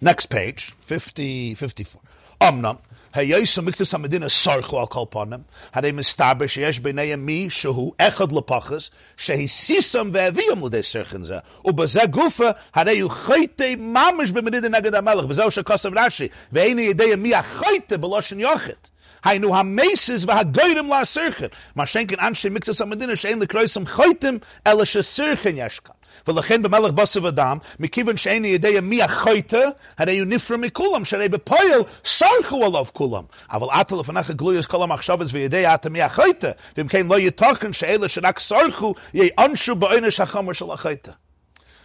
Next page, 50, 54. Omnam, היועסו מקטוס המדינה סרחו על כל פונים, הרי מסתבר שיש ביניהם מי שהוא אחד לפחס, שהסיסם והביאם לידי סרחן זה, ובזה גופה, הרי הוא חייטה ממש במדינה נגד המלך, וזהו שכוסף רש"י, ואין ידי מי החייטה בלושן יוחד. היינו המייסס והגוירים להסרחן, מה שאין כן אנשי מקטוס המדינה שאין לקרויסם חייטם, אלא שסרחן יש כאן. ולכן במלך בשר ודם, מכיוון שאין ידי מי החייטה, הרי הוא נפרע מכולם, שהרי בפועל סרחו עליו כולם. אבל עתה לפניך גלויוס כל המחשבס וידי עתה מי החייטה, ואם כן לא יתוכן שאלה שרק סרחו, יענשו בעונש החמור של החייטה.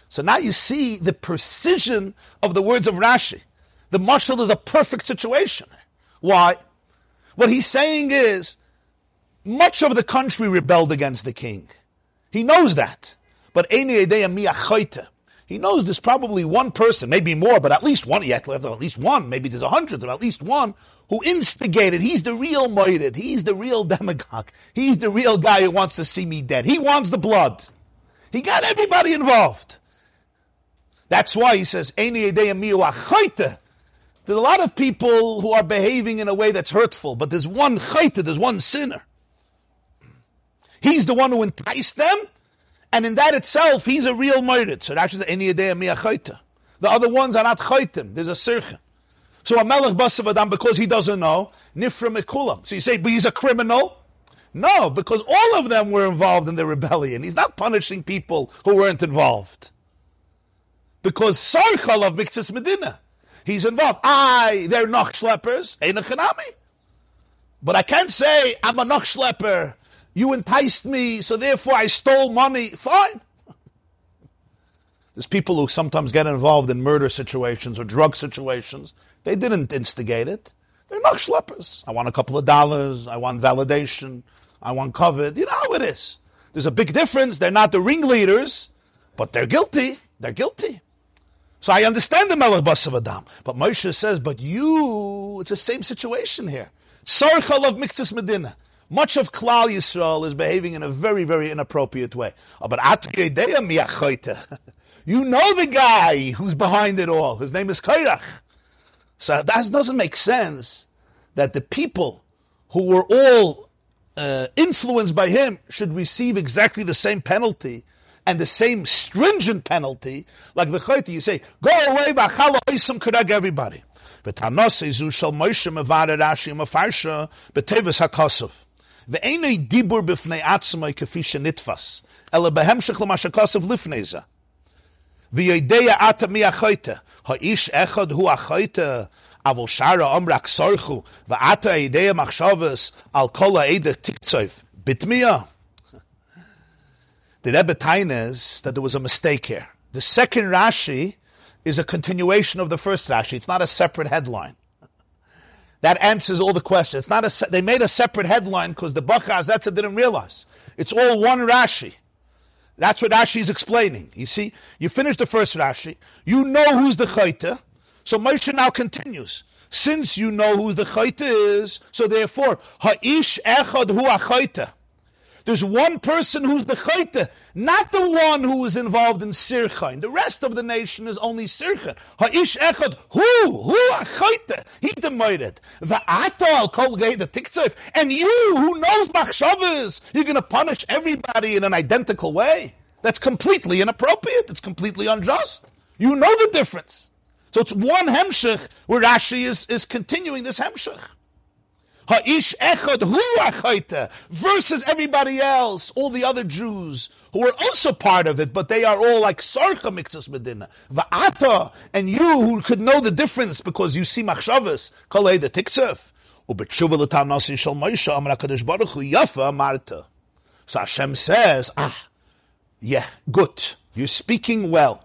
So now you see the precision of the words of Rashi. The marshal is a perfect situation. Why? What he's saying is, much of the country rebelled against the king. He knows that. But he knows there's probably one person, maybe more, but at least one, yet at least one, maybe there's a hundred, but at least one, who instigated. He's the real moited. He's the real demagogue. He's the real guy who wants to see me dead. He wants the blood. He got everybody involved. That's why he says, There's a lot of people who are behaving in a way that's hurtful, but there's one chayta, there's one sinner. He's the one who enticed them, And in that itself, he's a real murdered. So Rashi says, Eni Yedea The other ones are not chaytim. There's a sircha. So a melech basav adam, because he doesn't know, nifra mekulam. So you say, but he's a criminal? No, because all of them were involved in the rebellion. He's not punishing people who weren't involved. Because sarchal of Miktis Medina, he's involved. I, they're noch schleppers, ain't a But I can't say, I'm a noch schlepper, you enticed me, so therefore I stole money. Fine. There's people who sometimes get involved in murder situations or drug situations. They didn't instigate it. They're not schleppers. I want a couple of dollars. I want validation. I want covered. You know how it is. There's a big difference. They're not the ringleaders, but they're guilty. They're guilty. So I understand the Melech Basav Adam. But Moshe says, but you, it's the same situation here. Sarchal of Miktis Medina. Much of Klal Yisrael is behaving in a very, very inappropriate way. Oh, but you know the guy who's behind it all. His name is Kairach. So that doesn't make sense that the people who were all uh, influenced by him should receive exactly the same penalty and the same stringent penalty like the Chayti. You say, go away, v'achala oisim kurag everybody. V'tanose zu shal Moshe mevare Rashi mefarsha b'tevis hakosov. Ve'enei dibur b'fnei atzmai kefi shenitfas. Ele behemshech l'ma shekosov lifnei zeh. V'yodeya ata mi. Ha'ish echad hu achoyte. Avol shara omrak sorchu. Eideya machshavas al kol ha'ede tiktzoif. Bitmiya. The Rebbe Taines that there was a mistake here. The second Rashi is a continuation of the first Rashi. It's not a separate headline. That answers all the questions. It's not a, they made a separate headline because the Bachaz, that's it, didn't realize. It's all one Rashi. That's what Rashi is explaining. You see, you finish the first Rashi, you know who's the Chayta, so Moshe now continues. Since you know who the Chayta is, so therefore, Ha'ish Echad Hu Achayta. There's one person who's the chayte, not the one who is involved in sirchain. The rest of the nation is only sirchain. Ha'ish echad, who, who a chayte? He demoted. Va'atal kol the tiktzoif. And you, who knows machshavas, you're going to punish everybody in an identical way. That's completely inappropriate. It's completely unjust. You know the difference. So it's one hemshech where Rashi is, is continuing this hemshech. Ha'ish echad hu achaita versus everybody else, all the other Jews who are also part of it, but they are all like sarcha miktas medina. Va'ata, and you who could know the difference because you see machshavas, kalei the tiktsev. Ubetshuva l'tanasi shal Moshe amar HaKadosh Baruch yafa marta. So Hashem says, ah, yeah, good. You're speaking well.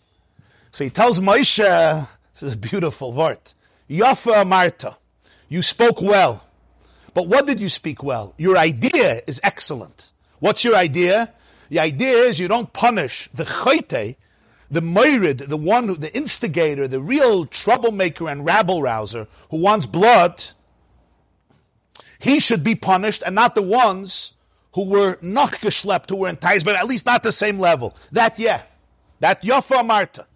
So he tells Moshe, this is a beautiful word, Yafa Marta, you spoke well. But what did you speak well? Your idea is excellent. What's your idea? The idea is you don't punish the chayte, the myrid, the one, who, the instigator, the real troublemaker and rabble rouser who wants blood. He should be punished and not the ones who were not geschlept, who were enticed, but at least not the same level. That, yeah. That Yafa Marta.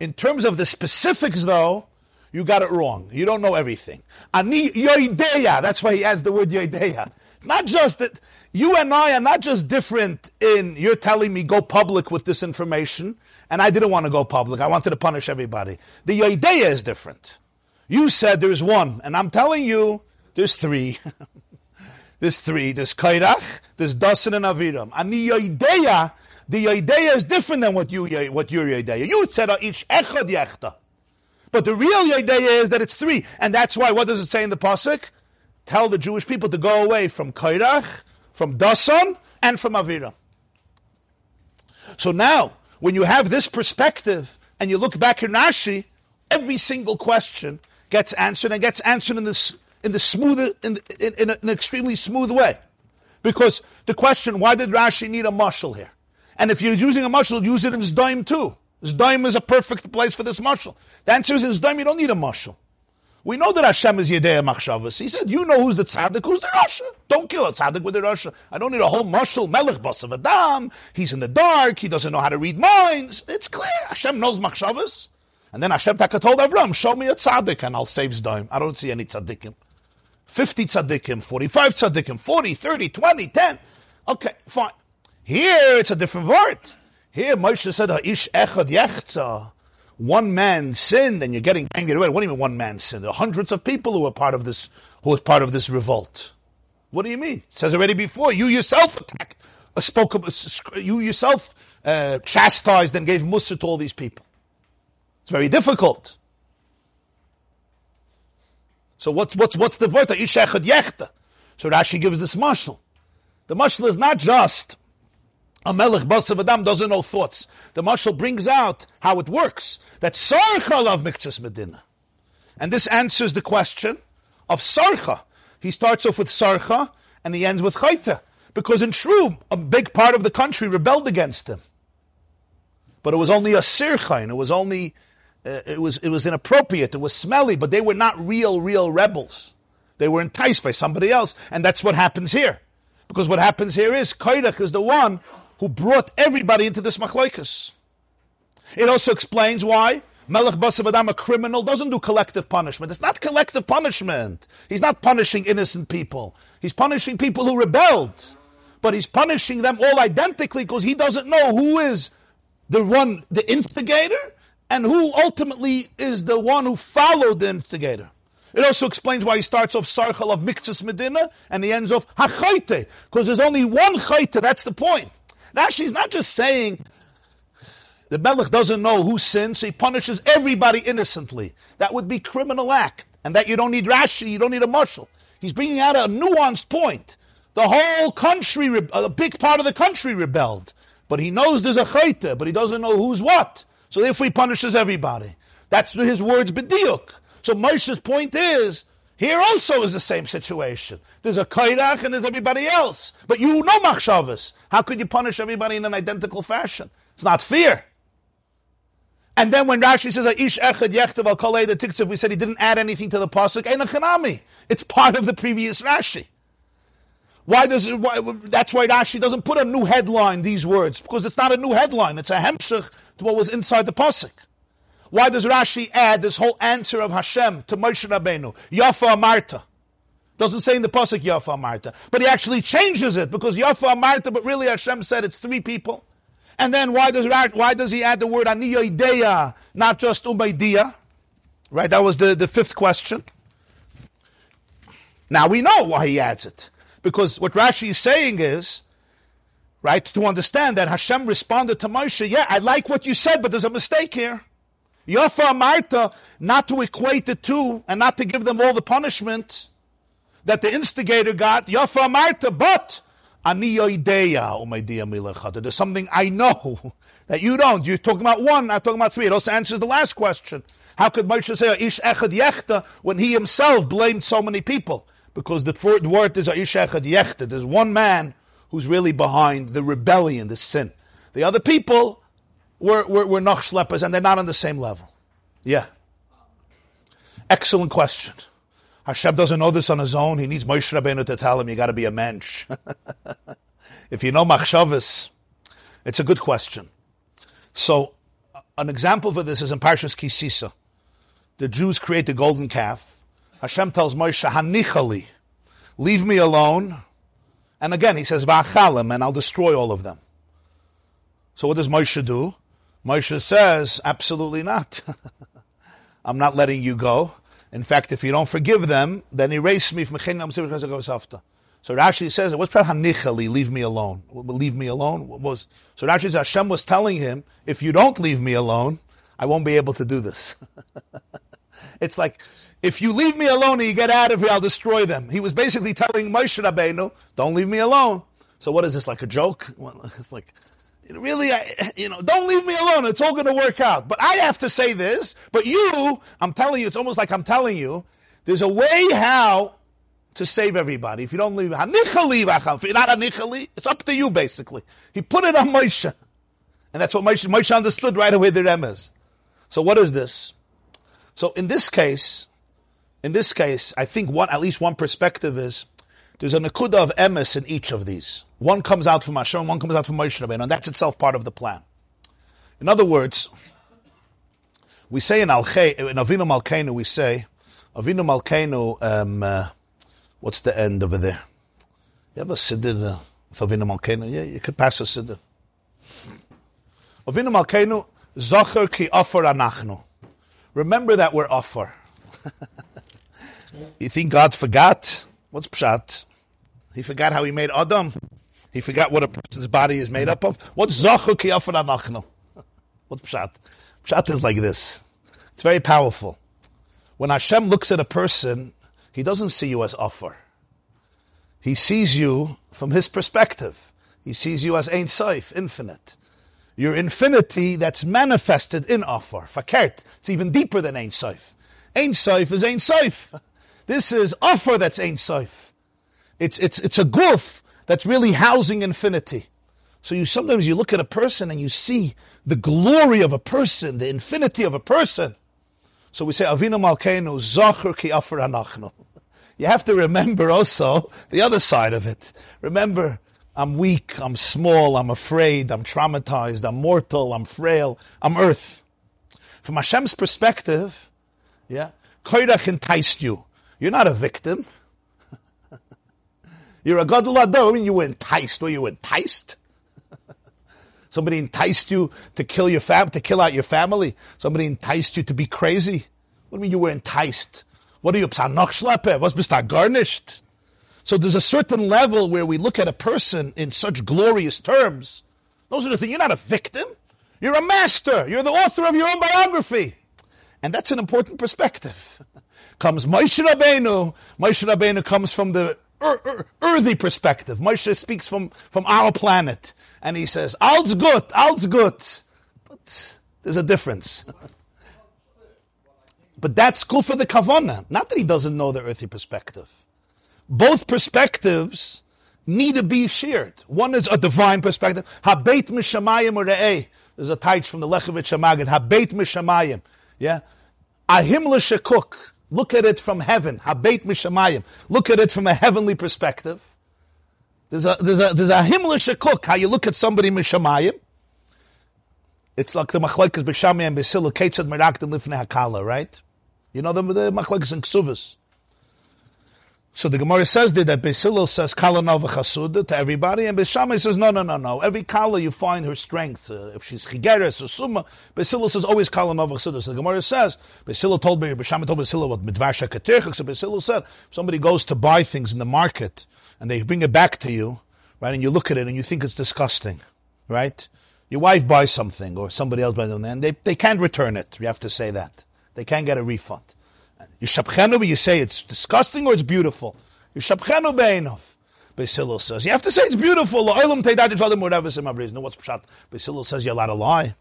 In terms of the specifics, though, you got it wrong. You don't know everything. Ani yoideya. That's why he adds the word yoideya. Not just that you and I are not just different in you're telling me go public with this information, and I didn't want to go public. I wanted to punish everybody. The yoideya is different. You said there's one, and I'm telling you there's three. there's three. There's kairach, there's dasan and aviram. Ani yoideya the idea is different than what you what your idea. You said ah, each echad yechta. But the real idea is that it's three. And that's why, what does it say in the Pasuk? Tell the Jewish people to go away from Kairach, from Dasan, and from Avira. So now, when you have this perspective, and you look back in Rashi, every single question gets answered, and gets answered in this in the smooth, in, in, in, an extremely smooth way. Because the question, why did Rashi need a marshal here? And if you're using a mushal, use it in Zdaim too. Zdaim is a perfect place for this mushal. The answer is in Zdaim, you don't need a mushal. We know that Hashem is Yedei Machshavas. He said, you know who's the tzaddik, who's the Rasha. Don't kill a tzaddik with the Rasha. I don't need a whole mushal, Melech Basav Adam. He's in the dark, he doesn't know how to read minds. It's clear. Hashem knows Machshavas. And then Hashem Taka told Avram, show me a tzaddik and I'll save Zdaim. I don't see any tzaddikim. 50 tzaddikim, 45 tzaddikim, 40, 30, 20, 10. Okay, fine. Here, it's a different word. Here, Moshe said, Ish echad yechta. One man sinned, and you're getting angry. What do you mean one man sinned? There are hundreds of people who were part of this, who were part of this revolt. What do you mean? It says already before, you yourself attacked, uh, spoke, you yourself uh, chastised and gave mussar to all these people. It's very difficult. So what's what's what's the word? So Rashi gives this mashal. The mashal is not just a melech basav adam doesn't know thoughts. The mashal brings out how it works. That sarcha love miktzas medina, and this answers the question of sarcha. He starts off with sarcha and he ends with chayta, because in Shroom, a big part of the country rebelled against him. But it was only a sircha, and it was only uh, it was it was inappropriate. It was smelly, but they were not real real rebels. They were enticed by somebody else, and that's what happens here. Because what happens here is Kairach is the one who brought everybody into this machlokes. It also explains why Melech Basav Adam, a criminal, doesn't do collective punishment. It's not collective punishment. He's not punishing innocent people. He's punishing people who rebelled. But he's punishing them all identically because he doesn't know who is the one, the instigator, and who ultimately is the one who followed the instigator. It also explains why he starts off Sarchal of Miktzas Medina and he ends off Hachayte, because there's only one Chayte, that's the point. Rashi is not just saying the Melech doesn't know who sins, so he punishes everybody innocently. That would be criminal act. And that you don't need Rashi, you don't need a marshal. He's bringing out a nuanced point. The whole country, a big part of the country rebelled. But he knows there's a chayte, but he doesn't know who's what. So therefore he punishes everybody. That's his words bediuk. So Moshe's point is, here also is the same situation. There's a kairach and there's everybody else. But you know machshavas. How could you punish everybody in an identical fashion? It's not fair. And then when Rashi says ish echad yechtav al the tiktsav, we said he didn't add anything to the pasuk. Ein It's part of the previous Rashi. Why does it, why, that's why Rashi doesn't put a new headline these words because it's not a new headline. It's a hemshich to what was inside the pasuk. Why does Rashi add this whole answer of Hashem to Moshe Rabbeinu? Yafa Amarta. Doesn't say in the pasuk Yafa Amarta, but he actually changes it because Yafa Amarta, but really Hashem said it's three people. And then why does why does he add the word Aniya Ideya, not just Umaydiya? Right, that was the, the fifth question. Now we know why he adds it. Because what Rashi is saying is, right, to understand that Hashem responded to Moshe, yeah, I like what you said, but there's a mistake here. Yafa Marta, not to equate the two and not to give them all the punishment that the instigator got. Yafa Marta, but there's something I know that you don't. You're talking about one, I'm talking about three. It also answers the last question. How could Moshe say Ish Echad Yechta when he himself blamed so many people? Because the word is Ish Echad Yechta. There's one man who's really behind the rebellion, the sin. The other people we're, we're, we're schleppers and they're not on the same level. Yeah. Excellent question. Hashem doesn't know this on his own. He needs Moshe Rabbeinu to tell him, you gotta be a mensch. if you know machshavas, it's a good question. So, uh, an example for this is in Parshas Ki Sisa. The Jews create the golden calf. Hashem tells Moshe, Hanichali, leave me alone. And again, he says, Va'achalim, and I'll destroy all of them. So what does Moshe do? Moshe says, absolutely not. I'm not letting you go. In fact, if you don't forgive them, then erase me from So Rashi says, what's hanichali, leave me alone. Leave me alone? What was, so Rashi says, Hashem was telling him, if you don't leave me alone, I won't be able to do this. it's like, if you leave me alone and you get out of here, I'll destroy them. He was basically telling Moshe Rabbeinu, don't leave me alone. So what is this, like a joke? It's like, really, I, you know, don't leave me alone. It's all going to work out. But I have to say this. But you, I'm telling you, it's almost like I'm telling you, there's a way how to save everybody. If you don't leave, if you're not anichali, it's up to you basically. He put it on Moshe. And that's what Moshe, Moshe understood right away the remez. So what is this? So in this case, in this case, I think one, at least one perspective is, there's a nakuda of emes in each of these. One comes out from Hashem, one comes out from Moshe Rabbeinu, and that's itself part of the plan. In other words, we say in Alche, in Avinu Malkeinu, we say, Avinu Malkeinu, um, uh, what's the end over there? You have a siddur uh, with Avinu Malkeinu? Yeah, you could pass a siddur. Avinu Malkeinu, Zocher ki offer anachnu. Remember that we're offer. you think God forgot? What's pshat? He forgot how he made Adam. He forgot what a person's body is made up of. What's Zocher ki offer anachnu? What's pshat? Pshat is like this. It's very powerful. When Hashem looks at a person, he doesn't see you as offer. He sees you from his perspective. He sees you as Ein Sof, infinite. Your infinity that's manifested in offer. Fakert. It's even deeper than Ein Sof. Ein Sof is Ein Sof. This is offer that's Ein Sof. It's, it's, it's a goof that's really housing infinity. So you sometimes you look at a person and you see the glory of a person, the infinity of a person. So we say Avinu Malkeinu Zachar Ki Afar Anachnu. You have to remember also the other side of it. Remember, I'm weak, I'm small, I'm afraid, I'm traumatized, I'm mortal, I'm frail, I'm earth. From Hashem's perspective, yeah, Koirach enticed you. You're not a victim. You're a gadol mean, you were enticed. Were you enticed? Somebody enticed you to kill your fam, to kill out your family. Somebody enticed you to be crazy. What do you mean you were enticed? What are you, psanach bist garnished? So there's a certain level where we look at a person in such glorious terms. Those are the things. You're not a victim. You're a master. You're the author of your own biography. And that's an important perspective. comes Moshe Rabbeinu. Moshe Rabbeinu comes from the earthy perspective. Moshe speaks from, from our planet and he says, All's good, all's good. But there's a difference. but that's cool for the kavana. Not that he doesn't know the earthly perspective. Both perspectives need to be shared. One is a divine perspective. Habeit mishamayim or There's a taich from the Lechevit Shamagid. Habeit mishamayim. Yeah. Ahim l'shekuk. Look at it from heaven. Habeit mishamayim. Look at it from a heavenly perspective. There's a there's a there's a himmlish cook. How you look at somebody mishamayim. It's like the machlekes b'shamay and b'sila ketzad merakta lifnei hakala, right? You know the the machlekes and ksuvas. So the Gemara says that Beis Hillel says kala nova chasuda to everybody, and Beishamai says no, no, no, no. Every kala you find her strength. Uh, if she's chigeres or summa, Beis Hillel says always kala nova chasuda. So the Gemara says Beis Hillel told me Beishamai told Beis Hillel what midvasha. So Beis Hillel said if somebody goes to buy things in the market and they bring it back to you, right, and you look at it and you think it's disgusting, right? Your wife buys something or somebody else buys something, and they, they can't return it. You have to say that. They can't get a refund. You you say it's disgusting or it's beautiful. You shabchenu be'enov. Basil says, you have to say it's beautiful. No, what's pshat? Basil says you're allowed to lie.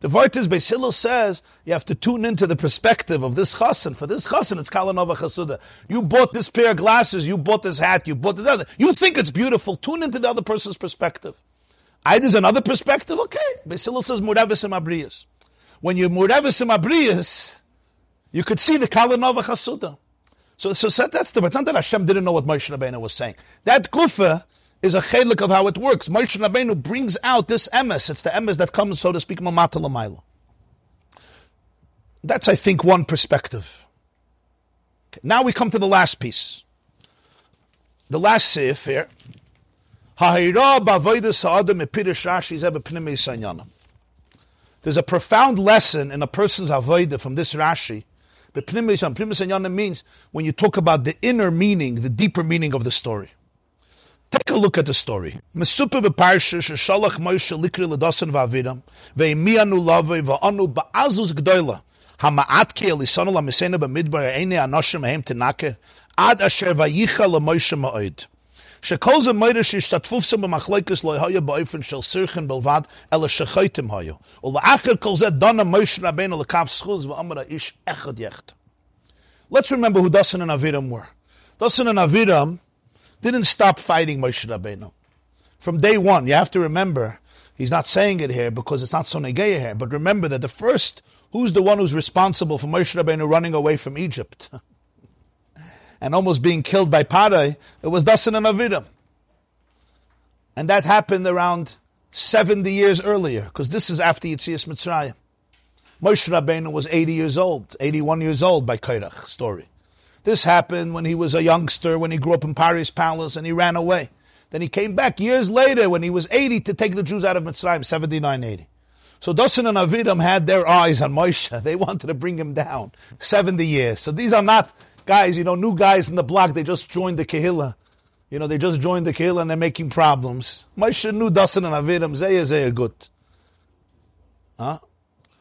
The word is Basil says you have to tune into the perspective of this chassan. For this chassan, it's kalanova chasuda. You bought this pair of glasses, you bought this hat, you bought this other. You think it's beautiful. Tune into the other person's perspective. I there's another perspective. Okay, Basil says murevis abriyas. When you're abriyas, you could see the kalanova chasuda. So, so that's the. It's not that Hashem didn't know what Moshe Rabbeinu was saying. That kufa is a chelik of how it works. Moshe Rabbeinu brings out this emes. It's the emes that comes, so to speak, mamata lamayla. That's, I think, one perspective. Okay. Now we come to the last piece. The last seif here. There's a profound lesson in a person's avodah from this Rashi but Pnimis Pnimis means when you talk about the inner meaning, the deeper meaning of the story. Take a look at the story. Mesupe beparsha sheshalach Moshe likri ledasan va'avidam ve'imianu lavei va'anu ba'azus gdoila hama'at ki elisanu la'misena b'midbar eini anoshim mehem tenake ad asher vayicha leMoshe ma'od. Shekolze meire shishtafufsim b'machleikus loyhoya ba'ifrin shel sirchen belvad ele shechaitim ula Ula'achir kol zed dana Moshe Rabbeinu l'kav schuz v'amara ish echad yecht. Let's remember who Dasan and Aviram were. Dasan and Aviram didn't stop fighting Moshe Rabbeinu. From day one, you have to remember, he's not saying it here because it's not so negeya here, but remember that the first, who's the one who's responsible for Moshe Rabbeinu running away from Egypt? and almost being killed by Parai? It was Dasan and Aviram. And that happened around 70 years earlier, because this is after Yitzias Mitzrayim. Moshe Rabbeinu was 80 years old, 81 years old by Kairach story. This happened when he was a youngster, when he grew up in Paris palace and he ran away. Then he came back years later when he was 80 to take the Jews out of Mitzrayim, 79, 80. So Dasan and Aviram had their eyes on Moshe. They wanted to bring him down. 70 years. So these are not guys, you know, new guys in the block. They just joined the Kehillah. You know, they just joined the Kehillah and they're making problems. Moshe knew Dasan and Aviram. Zeya Zeya good. Huh?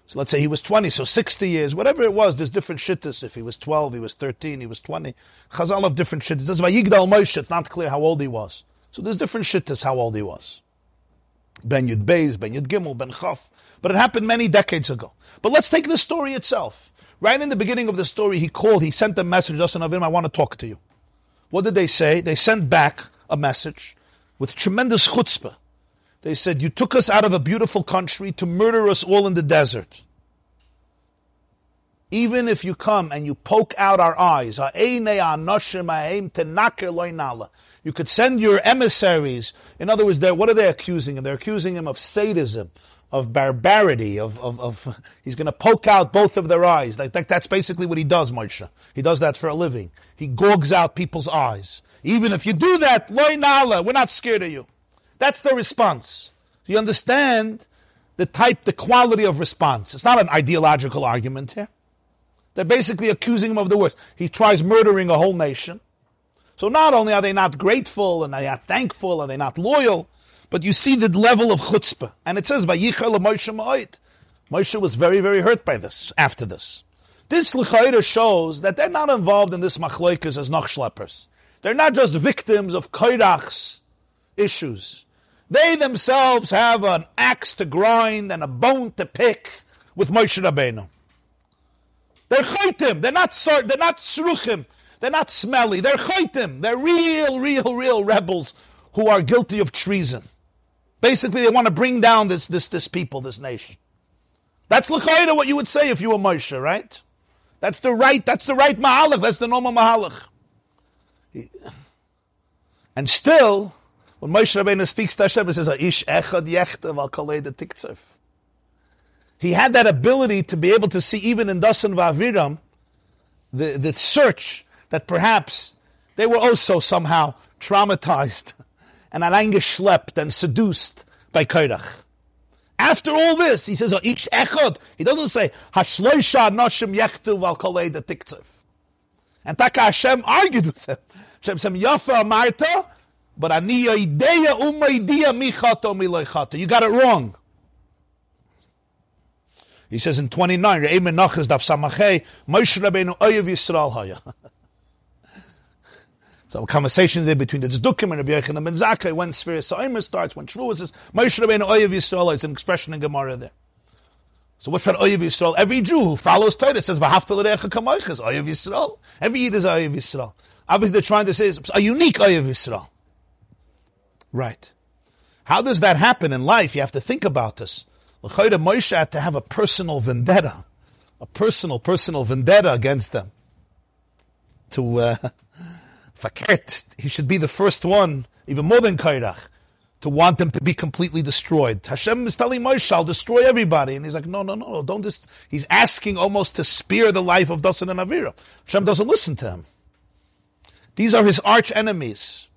So let's say he was 20, so 60 years, whatever it was, there's different shittas. If he was 12, he was 13, he was 20. Chazal of different shittas. That's why Yigdal Moshe, it's not clear how old he was. So there's different shittas how old he was. Ben Yud Beis, Ben Yud Gimel, Ben Chaf. But it happened many decades ago. But let's take the story itself. Right in the beginning of the story, he called, he sent a message, Justin Avim, I want to talk to you. What did they say? They sent back a message with tremendous chutzpah. They said, You took us out of a beautiful country to murder us all in the desert. Even if you come and you poke out our eyes, you could send your emissaries. In other words, what are they accusing him? They're accusing him of sadism, of barbarity, of, of, of he's going to poke out both of their eyes. Like, like, that's basically what he does, Moshe. He does that for a living. He gougs out people's eyes. Even if you do that, loy nala, we're not scared of you. That's the response. You understand the type, the quality of response. It's not an ideological argument here. They're basically accusing him of the worst. He tries murdering a whole nation. So not only are they not grateful and they are thankful and they're not loyal, but you see the level of chutzpah. And it says, Vayichel Moshe Ma'it. Moshe was very, very hurt by this, after this. This L'chaira shows that they're not involved in this machloikas as nachschleppers. They're not just victims of Kairach's issues. They themselves have an axe to grind and a bone to pick with Moshe Rabbeinu. They're chaitim. They're not they're not sruchim. They're not smelly. They're chaitim. They're real, real, real rebels who are guilty of treason. Basically, they want to bring down this, this, this people, this nation. That's l'chayda what you would say if you were Moshe, right? That's the right, that's the right mahalach. That's the normal mahalach. And still, when Moshe Rabbeinu speaks to Hashem, he says, "Ish echad yechtev al kalei He had that ability to be able to see even in Dasan Vaviram, the, the search that perhaps they were also somehow traumatized and schlepped and seduced by Kairach. After all this, he says, oh, each echad. He doesn't say, Hashloisha noshim yechtuv al kolei de tiktzev. And Taka Hashem argued with him. Hashem said, Yafa amarta, but ani idea mi chato mi You got it wrong. He says in 29, Re'e menachas daf samachei, Moshe Rabbeinu oyev Yisrael haya. So a conversation there between the Tzdukim and Rabbi Yochanan ben Zakkai, when Sfira Sa'imer starts, when Shavuos says, Moshe Rabbeinu Oyev Yisrael, is an expression in Gemara there. So what's that Oyev Yisrael? Every Jew who follows Torah says, V'hafta l'recha kamoiches, Oyev Yisrael. Every Yid is Oyev Yisrael. Obviously they're trying to say it's a unique Oyev Yisrael. Right. How does that happen in life? You have to think about this. L'chayda Moshe had to have a personal vendetta. A personal, personal vendetta against them. To, uh, Fakert, he should be the first one, even more than Kairach, to want them to be completely destroyed. Hashem is telling Moshe, I'll destroy everybody. And he's like, no, no, no, don't just, he's asking almost to spare the life of Dasan and Avira. Hashem doesn't listen to him. These are his arch enemies.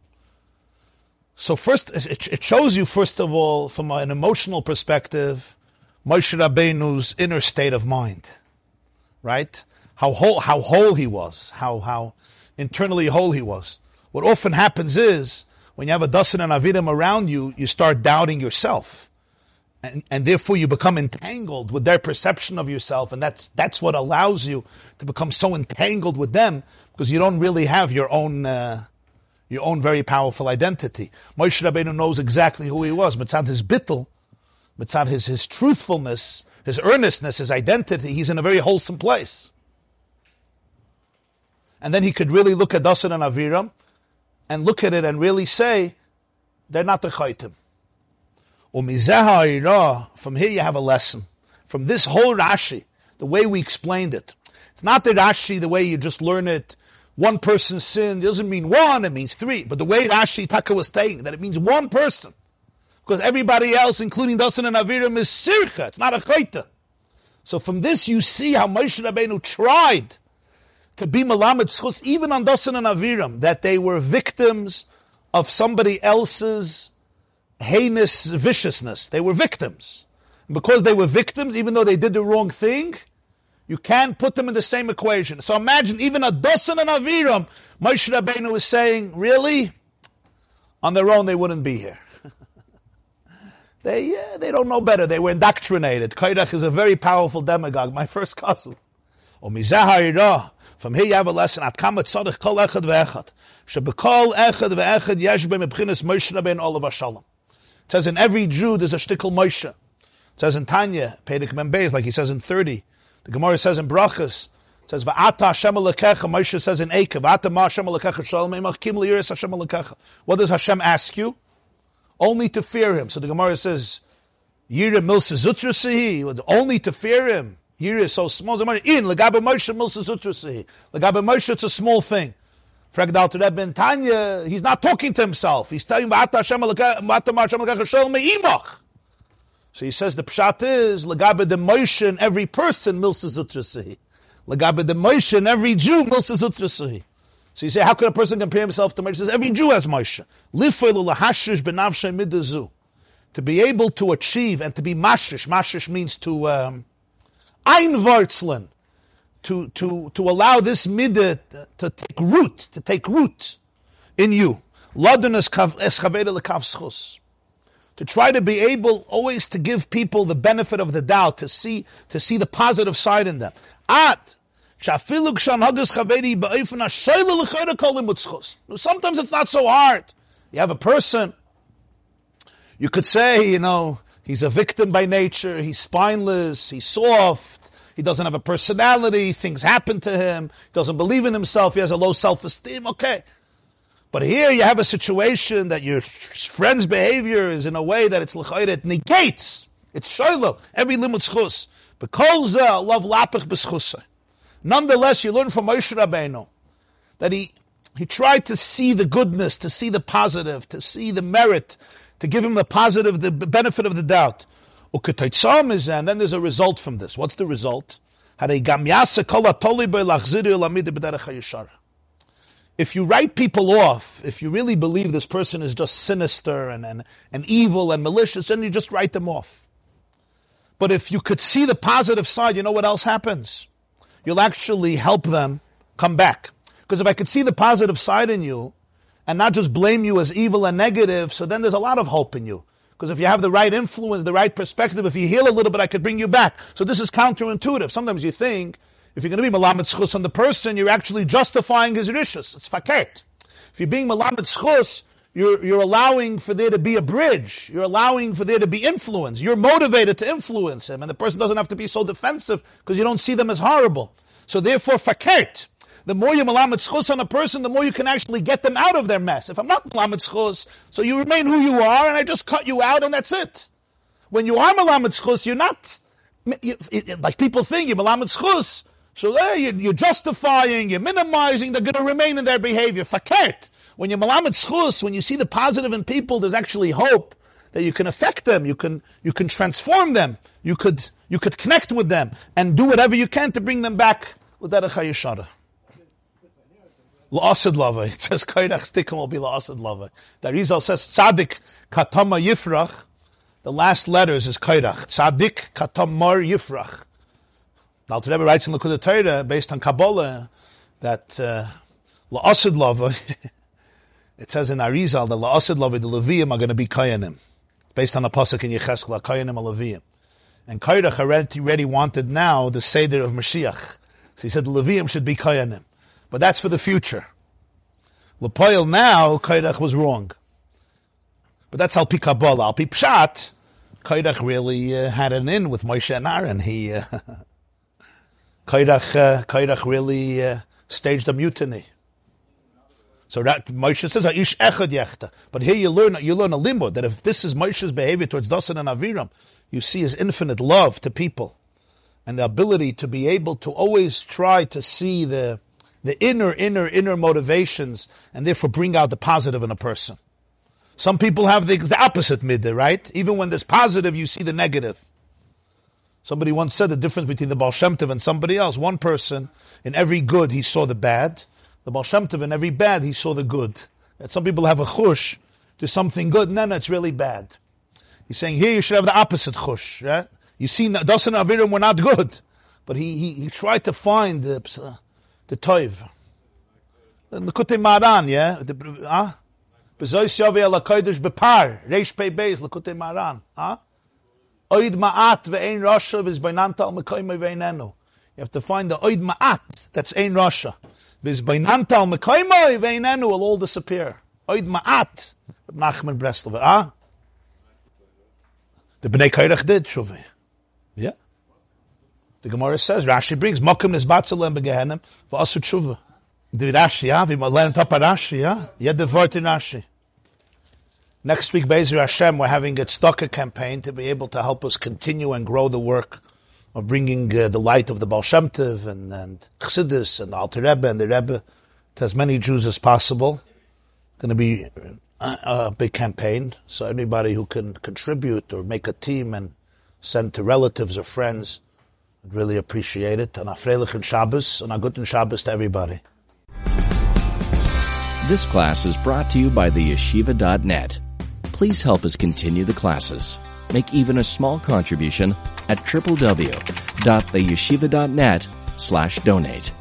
So first, it shows you, first of all, from an emotional perspective, Moshe Rabbeinu's inner state of mind. Right? How whole, how whole he was. How, how, internally whole he was. What often happens is, when you have a Dasan and Avidim around you, you start doubting yourself. And, and therefore you become entangled with their perception of yourself, and that's, that's what allows you to become so entangled with them, because you don't really have your own, uh, your own very powerful identity. Moshe Rabbeinu knows exactly who he was. Mitzad his bittel, mitzad his, his truthfulness, his earnestness, his identity, he's in a very wholesome place. And then he could really look at Dasan and Aviram and look at it and really say, they're not the chaitim. From here you have a lesson. From this whole Rashi, the way we explained it. It's not the Rashi, the way you just learn it, one person's sin doesn't mean one, it means three. But the way Rashi Taka was saying, that it means one person. Because everybody else, including Dasan and Aviram, is Sircha, it's not a Chayta. So from this you see how Moshe Rabbeinu tried to be Malamed Schus, even on Dasan and Aviram, that they were victims of somebody else's heinous viciousness. They were victims. And because they were victims, even though they did the wrong thing, you can't put them in the same equation. So imagine even a Dasan and Aviram, Moshe Rabbeinu was saying, really? On their own, they wouldn't be here. they, uh, they don't know better. They were indoctrinated. Kairach is a very powerful demagogue, my first cousin. From here you have a lesson. At kama tzadich kol echad ve'echad. Shebekol echad ve'echad yesh b'mebchinas Moshe Rabbeinu olav shalom. It says in every Jew there's a shtickle Moshe. It says in Tanya, Pedig Membeis, like he says in 30. The Gemara says in Brachas, it says, Va'ata Hashem Alekecha, Moshe says in Eikev, Va'ata Ma Hashem Alekecha, Shalom Eimach Kim Liris Hashem Alekecha. What does Hashem ask you? Only to fear Him. So the Gemara says, Yira Milsa Zutrasihi, only to fear Him. Yira is so small. In Legabe Moshe Milsa Zutrasihi. Legabe Moshe, it's a small thing. Fregdal to Rebbe Tanya, he's not talking to himself. He's telling. So he says the pshat is legabe the Moshe every person milsa zutrasihi. Legabe the Moshe every Jew milsa zutrasihi. So you say, how could a person compare himself to Moshe? He says, every Jew has Moshe. To be able to achieve and to be mashish. Mashish means to um, einwarzeln, to to to allow this midah to take root, to take root in you. To try to be able always to give people the benefit of the doubt, to see, to see the positive side in them. At, sometimes it's not so hard. You have a person, you could say, you know, he's a victim by nature, he's spineless, he's soft, he doesn't have a personality, things happen to him, he doesn't believe in himself, he has a low self-esteem, okay. But here you have a situation that your friend's behavior is in a way that it's l'chayr, it negates. It's shaylo, every limud schus. Because love lapich b'schusa. Nonetheless, you learn from Moshe Rabbeinu that he, he tried to see the goodness, to see the positive, to see the merit, to give him the positive, the benefit of the doubt. And then there's a result from this. What's the result? if you write people off, if you really believe this person is just sinister and, and, and evil and malicious, then you just write them off. But if you could see the positive side, you know what else happens? You'll actually help them come back. Because if I could see the positive side in you and not just blame you as evil and negative, so then there's a lot of hope in you. Because if you have the right influence, the right perspective, if you heal a little bit, I could bring you back. So this is counterintuitive. Sometimes you think, if you're going to be malamed schus on the person, you're actually justifying his rishus. It's fakert. If you're being malamed schus, you're, you're allowing for there to be a bridge. You're allowing for there to be influence. You're motivated to influence him, and the person doesn't have to be so defensive because you don't see them as horrible. So therefore, fakert. The more you malamed schus on a person, the more you can actually get them out of their mess. If I'm not malamed schus, so you remain who you are, and I just cut you out, and that's it. When you are malamed schus, you're not you, it, like people think you're malamed schus. So there you're, you're, justifying, you're minimizing, they're going to remain in their behavior. Fakert. When you're malamed schus, when you see the positive in people, there's actually hope that you can affect them, you can, you can transform them, you could, you could connect with them and do whatever you can to bring them back with La'asid lava. It says kairach stikum will be la'asid lava. The Rizal says tzadik katama yifrach. The last letters is kairach. Tzadik katamar yifrach. The Alter Rebbe writes in the Torah, based on Kabbalah, that uh, la'asid lava, it says in Arizal that la'asid lava, the Levium are going to be Kayanim. It's based on the Pasuk in Yecheskel, Kayanim Levium. And Kairach already, wanted now the Seder of Mashiach. So he said the Levium should be Kayanim. But that's for the future. Lepoil now, Kairach was wrong. But that's Al Pi Kabbalah. Al Pi Pshat, Kairach really uh, had an in with Moshe and Aaron. He, uh, Kairach, uh, Kairach really uh, staged a mutiny. So that Moshe says, "Ish echad yechta." But here you learn you learn a limbo that if this is Moshe's behavior towards Dasan and Aviram, you see his infinite love to people, and the ability to be able to always try to see the the inner, inner, inner motivations, and therefore bring out the positive in a person. Some people have the, the opposite midday, right? Even when there's positive, you see the negative. Somebody once said the difference between the Baal Shem Tov and somebody else. One person, in every good, he saw the bad. The Baal Shem Tov, in every bad, he saw the good. And some people have a chush to something good, and then it's really bad. He's saying here you should have the opposite chush. Right? You see, Dasan Aviram were not good, but he, he, he tried to find the, uh, the toiv. The Likutei Moharan, yeah? Huh? Bezois Yavi ala kodesh bepar, reish pei beis, Likutei Moharan, huh? Oid ma'at ve'ein rasha v'zbainanta al mekoimai ve'einenu. You have to find the oid ma'at, that's ein rasha. V'zbainanta al mekoimai ve'einenu will all disappear. Oid ma'at. Nachman Breslov, ah? The Bnei Kairach did, Shuvi. Yeah. The Gemara says, Rashi brings, Mokim nisbatzelem begehenem, v'asu tshuva. The Rashi, yeah? We learn top of Rashi, yeah? Yet the word in Rashi. Next week, Bezer Hashem, we're having a Tzedakah campaign to be able to help us continue and grow the work of bringing uh, the light of the Baal Shem Tov and, and Chassidus and the Alter Rebbe and the Rebbe to as many Jews as possible. Going to be a, a big campaign, so anybody who can contribute or make a team and send to relatives or friends, I'd really appreciate it. And a Freilich and Shabbos, and a Guten Shabbos to everybody. This class is brought to you by the yeshiva.net. Please help us continue the classes. Make even a small contribution at www.theyeshiva.net slash donate.